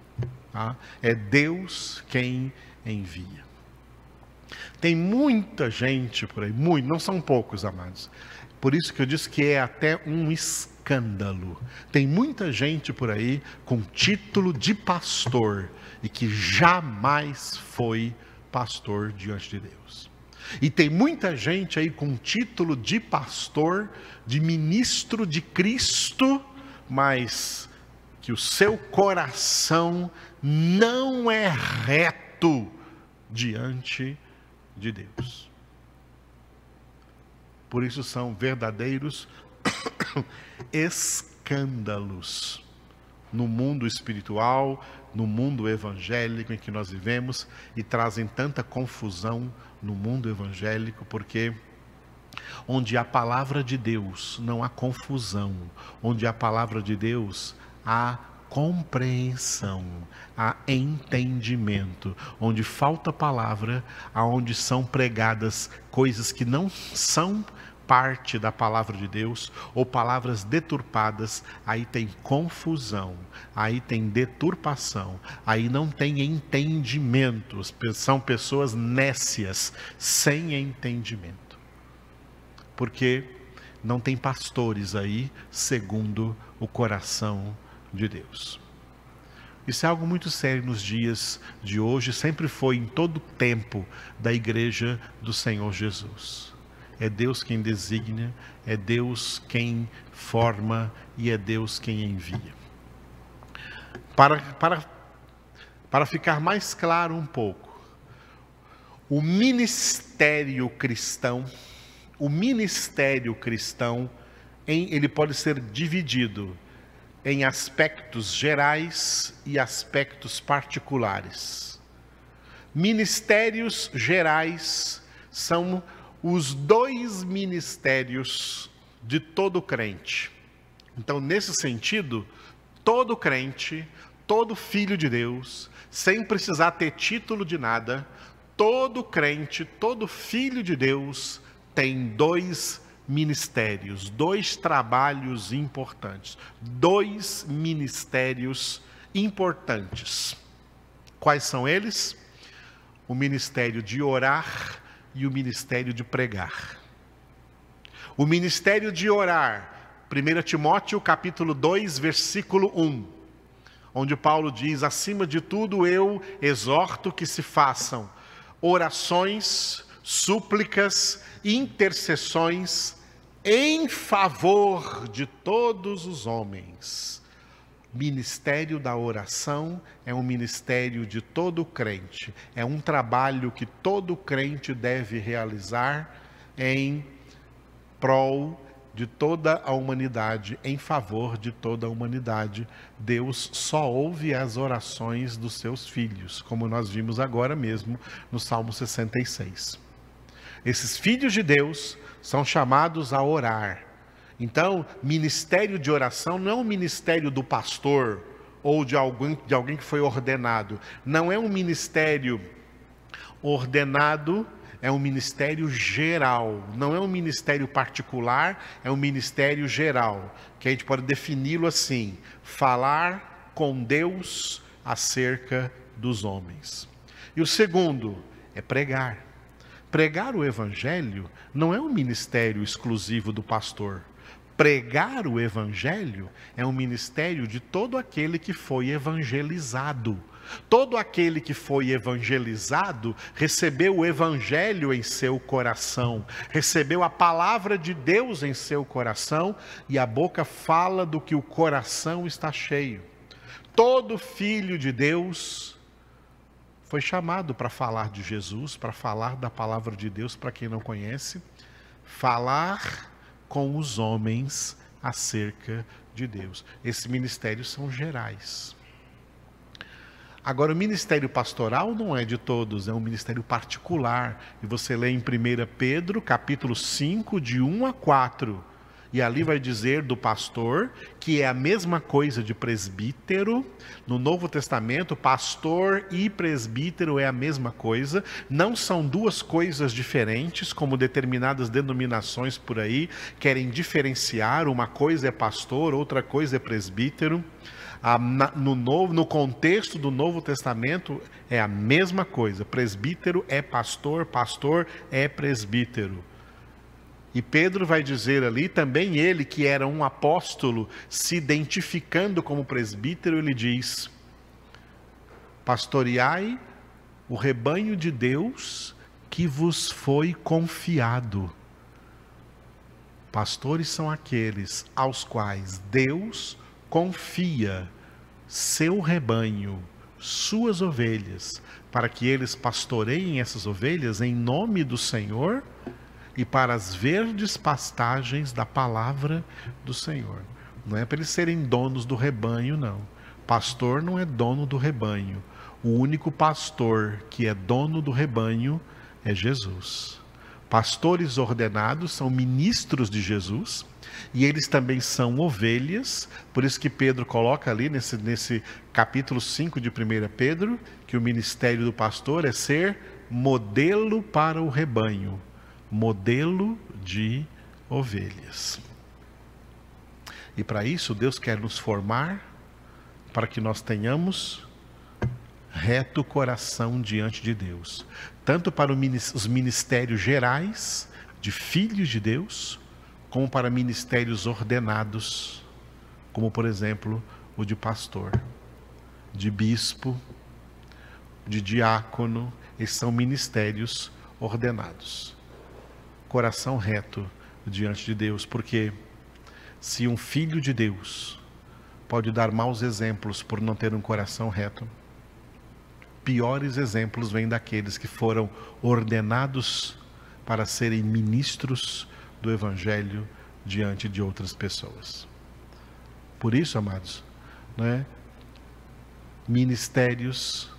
Tá? É Deus quem envia. Tem muita gente por aí, muito, não são poucos, amados. Por isso que eu disse que é até um escândalo. Tem muita gente por aí com título de pastor e que jamais foi pastor diante de Deus. E tem muita gente aí com título de pastor, de ministro de Cristo, mas que o seu coração não é reto diante de Deus. Por isso são verdadeiros escândalos no mundo espiritual, no mundo evangélico em que nós vivemos e trazem tanta confusão no mundo evangélico, porque onde a palavra de Deus não há confusão, onde a palavra de Deus há compreensão, há entendimento, onde falta palavra, aonde são pregadas coisas que não são parte da palavra de Deus ou palavras deturpadas, aí tem confusão, aí tem deturpação, aí não tem entendimento, são pessoas nécias, sem entendimento. Porque não tem pastores aí segundo o coração de Deus. Isso é algo muito sério nos dias de hoje, sempre foi em todo o tempo da igreja do Senhor Jesus. É Deus quem designa, é Deus quem forma e é Deus quem envia. Para, para, para ficar mais claro um pouco, o ministério cristão, o ministério cristão, em, ele pode ser dividido em aspectos gerais e aspectos particulares. Ministérios gerais são os dois ministérios de todo crente. Então, nesse sentido, todo crente, todo filho de Deus, sem precisar ter título de nada, todo crente, todo filho de Deus tem dois ministérios, dois trabalhos importantes, dois ministérios importantes. Quais são eles? O ministério de orar e o ministério de pregar. O ministério de orar, 1 Timóteo capítulo 2, versículo 1, onde Paulo diz: acima de tudo eu exorto que se façam orações, súplicas, intercessões em favor de todos os homens. Ministério da oração é um ministério de todo crente, é um trabalho que todo crente deve realizar em prol de toda a humanidade, em favor de toda a humanidade. Deus só ouve as orações dos seus filhos, como nós vimos agora mesmo no Salmo 66. Esses filhos de Deus são chamados a orar. Então, ministério de oração não é um ministério do pastor ou de alguém, de alguém que foi ordenado. Não é um ministério ordenado, é um ministério geral. Não é um ministério particular, é um ministério geral. Que a gente pode defini-lo assim: falar com Deus acerca dos homens. E o segundo é pregar. Pregar o evangelho não é um ministério exclusivo do pastor. Pregar o evangelho é um ministério de todo aquele que foi evangelizado. Todo aquele que foi evangelizado recebeu o evangelho em seu coração, recebeu a palavra de Deus em seu coração e a boca fala do que o coração está cheio. Todo filho de Deus foi chamado para falar de Jesus, para falar da palavra de Deus para quem não conhece, falar com os homens acerca de Deus. Esses ministérios são gerais. Agora, o ministério pastoral não é de todos, é um ministério particular. E você lê em 1 Pedro, capítulo 5, de 1 a 4. E ali vai dizer do pastor que é a mesma coisa de presbítero. No Novo Testamento, pastor e presbítero é a mesma coisa. Não são duas coisas diferentes, como determinadas denominações por aí querem diferenciar. Uma coisa é pastor, outra coisa é presbítero no, novo, no contexto do Novo Testamento é a mesma coisa. Presbítero é pastor, pastor é presbítero. E Pedro vai dizer ali, também ele que era um apóstolo, se identificando como presbítero, ele diz: Pastoreai o rebanho de Deus que vos foi confiado. Pastores são aqueles aos quais Deus confia seu rebanho, suas ovelhas, para que eles pastoreiem essas ovelhas em nome do Senhor e para as verdes pastagens da palavra do Senhor. Não é para eles serem donos do rebanho, não. Pastor não é dono do rebanho. O único pastor que é dono do rebanho é Jesus. Pastores ordenados são ministros de Jesus e eles também são ovelhas, por isso que Pedro coloca ali nesse, nesse capítulo 5 de 1 Pedro, que o ministério do pastor é ser modelo para o rebanho, modelo de ovelhas. E para isso, Deus quer nos formar para que nós tenhamos reto coração diante de Deus, tanto para os ministérios gerais de filhos de Deus, como para ministérios ordenados, como por exemplo o de pastor, de bispo, de diácono, esses são ministérios ordenados. Coração reto diante de Deus, porque se um filho de Deus pode dar maus exemplos por não ter um coração reto, piores exemplos vêm daqueles que foram ordenados para serem ministros do Evangelho diante de outras pessoas. Por isso, amados, né, ministérios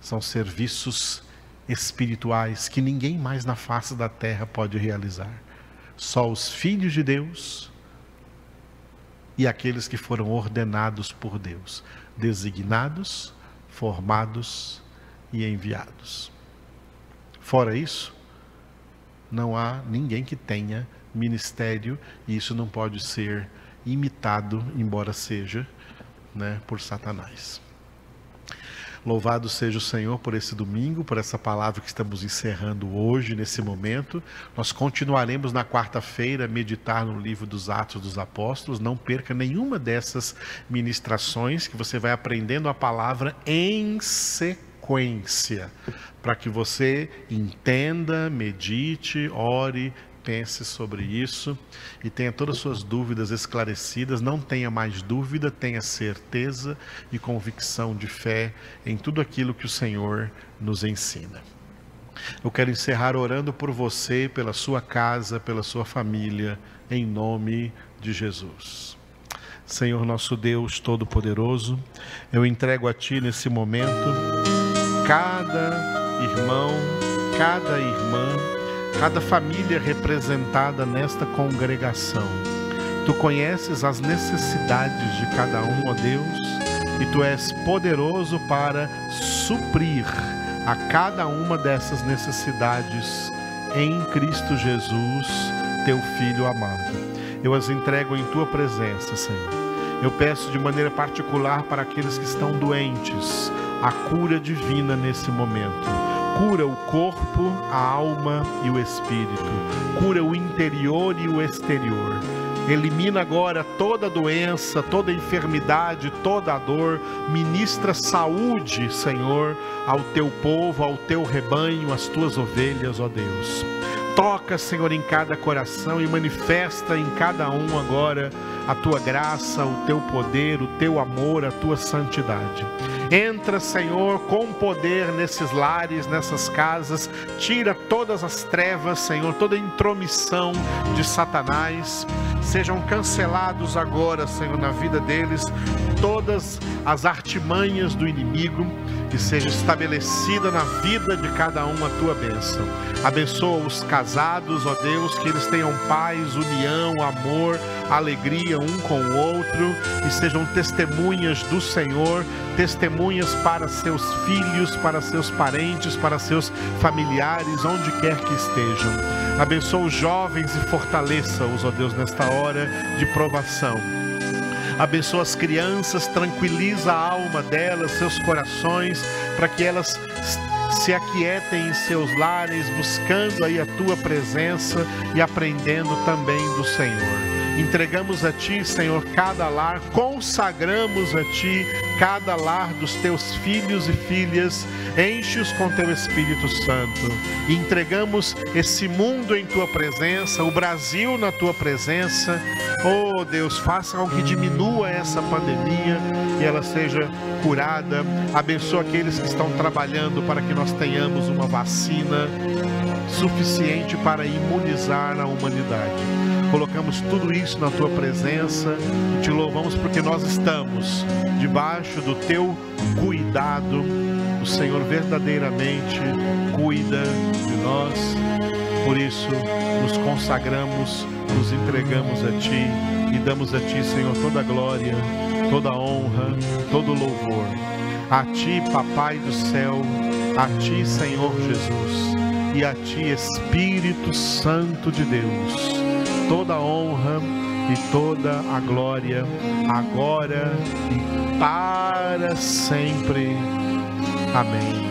são serviços espirituais que ninguém mais na face da terra pode realizar. Só os filhos de Deus e aqueles que foram ordenados por Deus, designados, formados e enviados. Fora isso, não há ninguém que tenha ministério e isso não pode ser imitado, embora seja, né, por Satanás. Louvado seja o Senhor por esse domingo, por essa palavra que estamos encerrando hoje, nesse momento. Nós continuaremos na quarta-feira a meditar no livro dos Atos dos Apóstolos. Não perca nenhuma dessas ministrações que você vai aprendendo a palavra em sequência para que você entenda, medite, ore, pense sobre isso e tenha todas as suas dúvidas esclarecidas. Não tenha mais dúvida, tenha certeza e convicção de fé em tudo aquilo que o Senhor nos ensina. Eu quero encerrar orando por você, pela sua casa, pela sua família, em nome de Jesus. Senhor nosso Deus Todo-Poderoso, eu entrego a Ti nesse momento cada irmão, cada irmã, cada família representada nesta congregação. Tu conheces as necessidades de cada um, ó Deus, e tu és poderoso para suprir a cada uma dessas necessidades em Cristo Jesus, teu Filho amado. Eu as entrego em tua presença, Senhor. Eu peço de maneira particular para aqueles que estão doentes, a cura divina nesse momento cura o corpo, a alma e o espírito, cura o interior e o exterior. Elimina agora toda doença, toda enfermidade, toda dor. Ministra saúde, Senhor, ao teu povo, ao teu rebanho, às tuas ovelhas, ó Deus. Toca, Senhor, em cada coração e manifesta em cada um agora a tua graça, o teu poder, o teu amor, a tua santidade. Entra, Senhor, com poder nesses lares, nessas casas, tira todas as trevas, Senhor, toda intromissão de Satanás. Sejam cancelados agora, Senhor, na vida deles todas as artimanhas do inimigo e seja estabelecida na vida de cada um a tua bênção. Abençoa os casados, ó Deus, que eles tenham paz, união, amor, alegria um com o outro e sejam testemunhas do Senhor, testemunhas para seus filhos, para seus parentes, para seus familiares, onde quer que estejam. Abençoa os jovens e fortaleça-os, ó Deus, nesta hora de provação abençoa as crianças, tranquiliza a alma delas, seus corações, para que elas se aquietem em seus lares, buscando aí a tua presença e aprendendo também do Senhor. Entregamos a Ti, Senhor, cada lar, consagramos a Ti cada lar dos Teus filhos e filhas, enche-os com Teu Espírito Santo. Entregamos esse mundo em Tua presença, o Brasil na Tua presença. Oh Deus, faça com que diminua essa pandemia e ela seja curada. Abençoa aqueles que estão trabalhando para que nós tenhamos uma vacina suficiente para imunizar a humanidade. Colocamos tudo isso na tua presença e te louvamos porque nós estamos debaixo do teu cuidado. O Senhor verdadeiramente cuida de nós. Por isso, nos consagramos, nos entregamos a ti e damos a ti, Senhor, toda a glória, toda a honra, todo o louvor. A ti, Papai do céu, a ti, Senhor Jesus, e a ti, Espírito Santo de Deus toda a honra e toda a glória, agora e para sempre. Amém.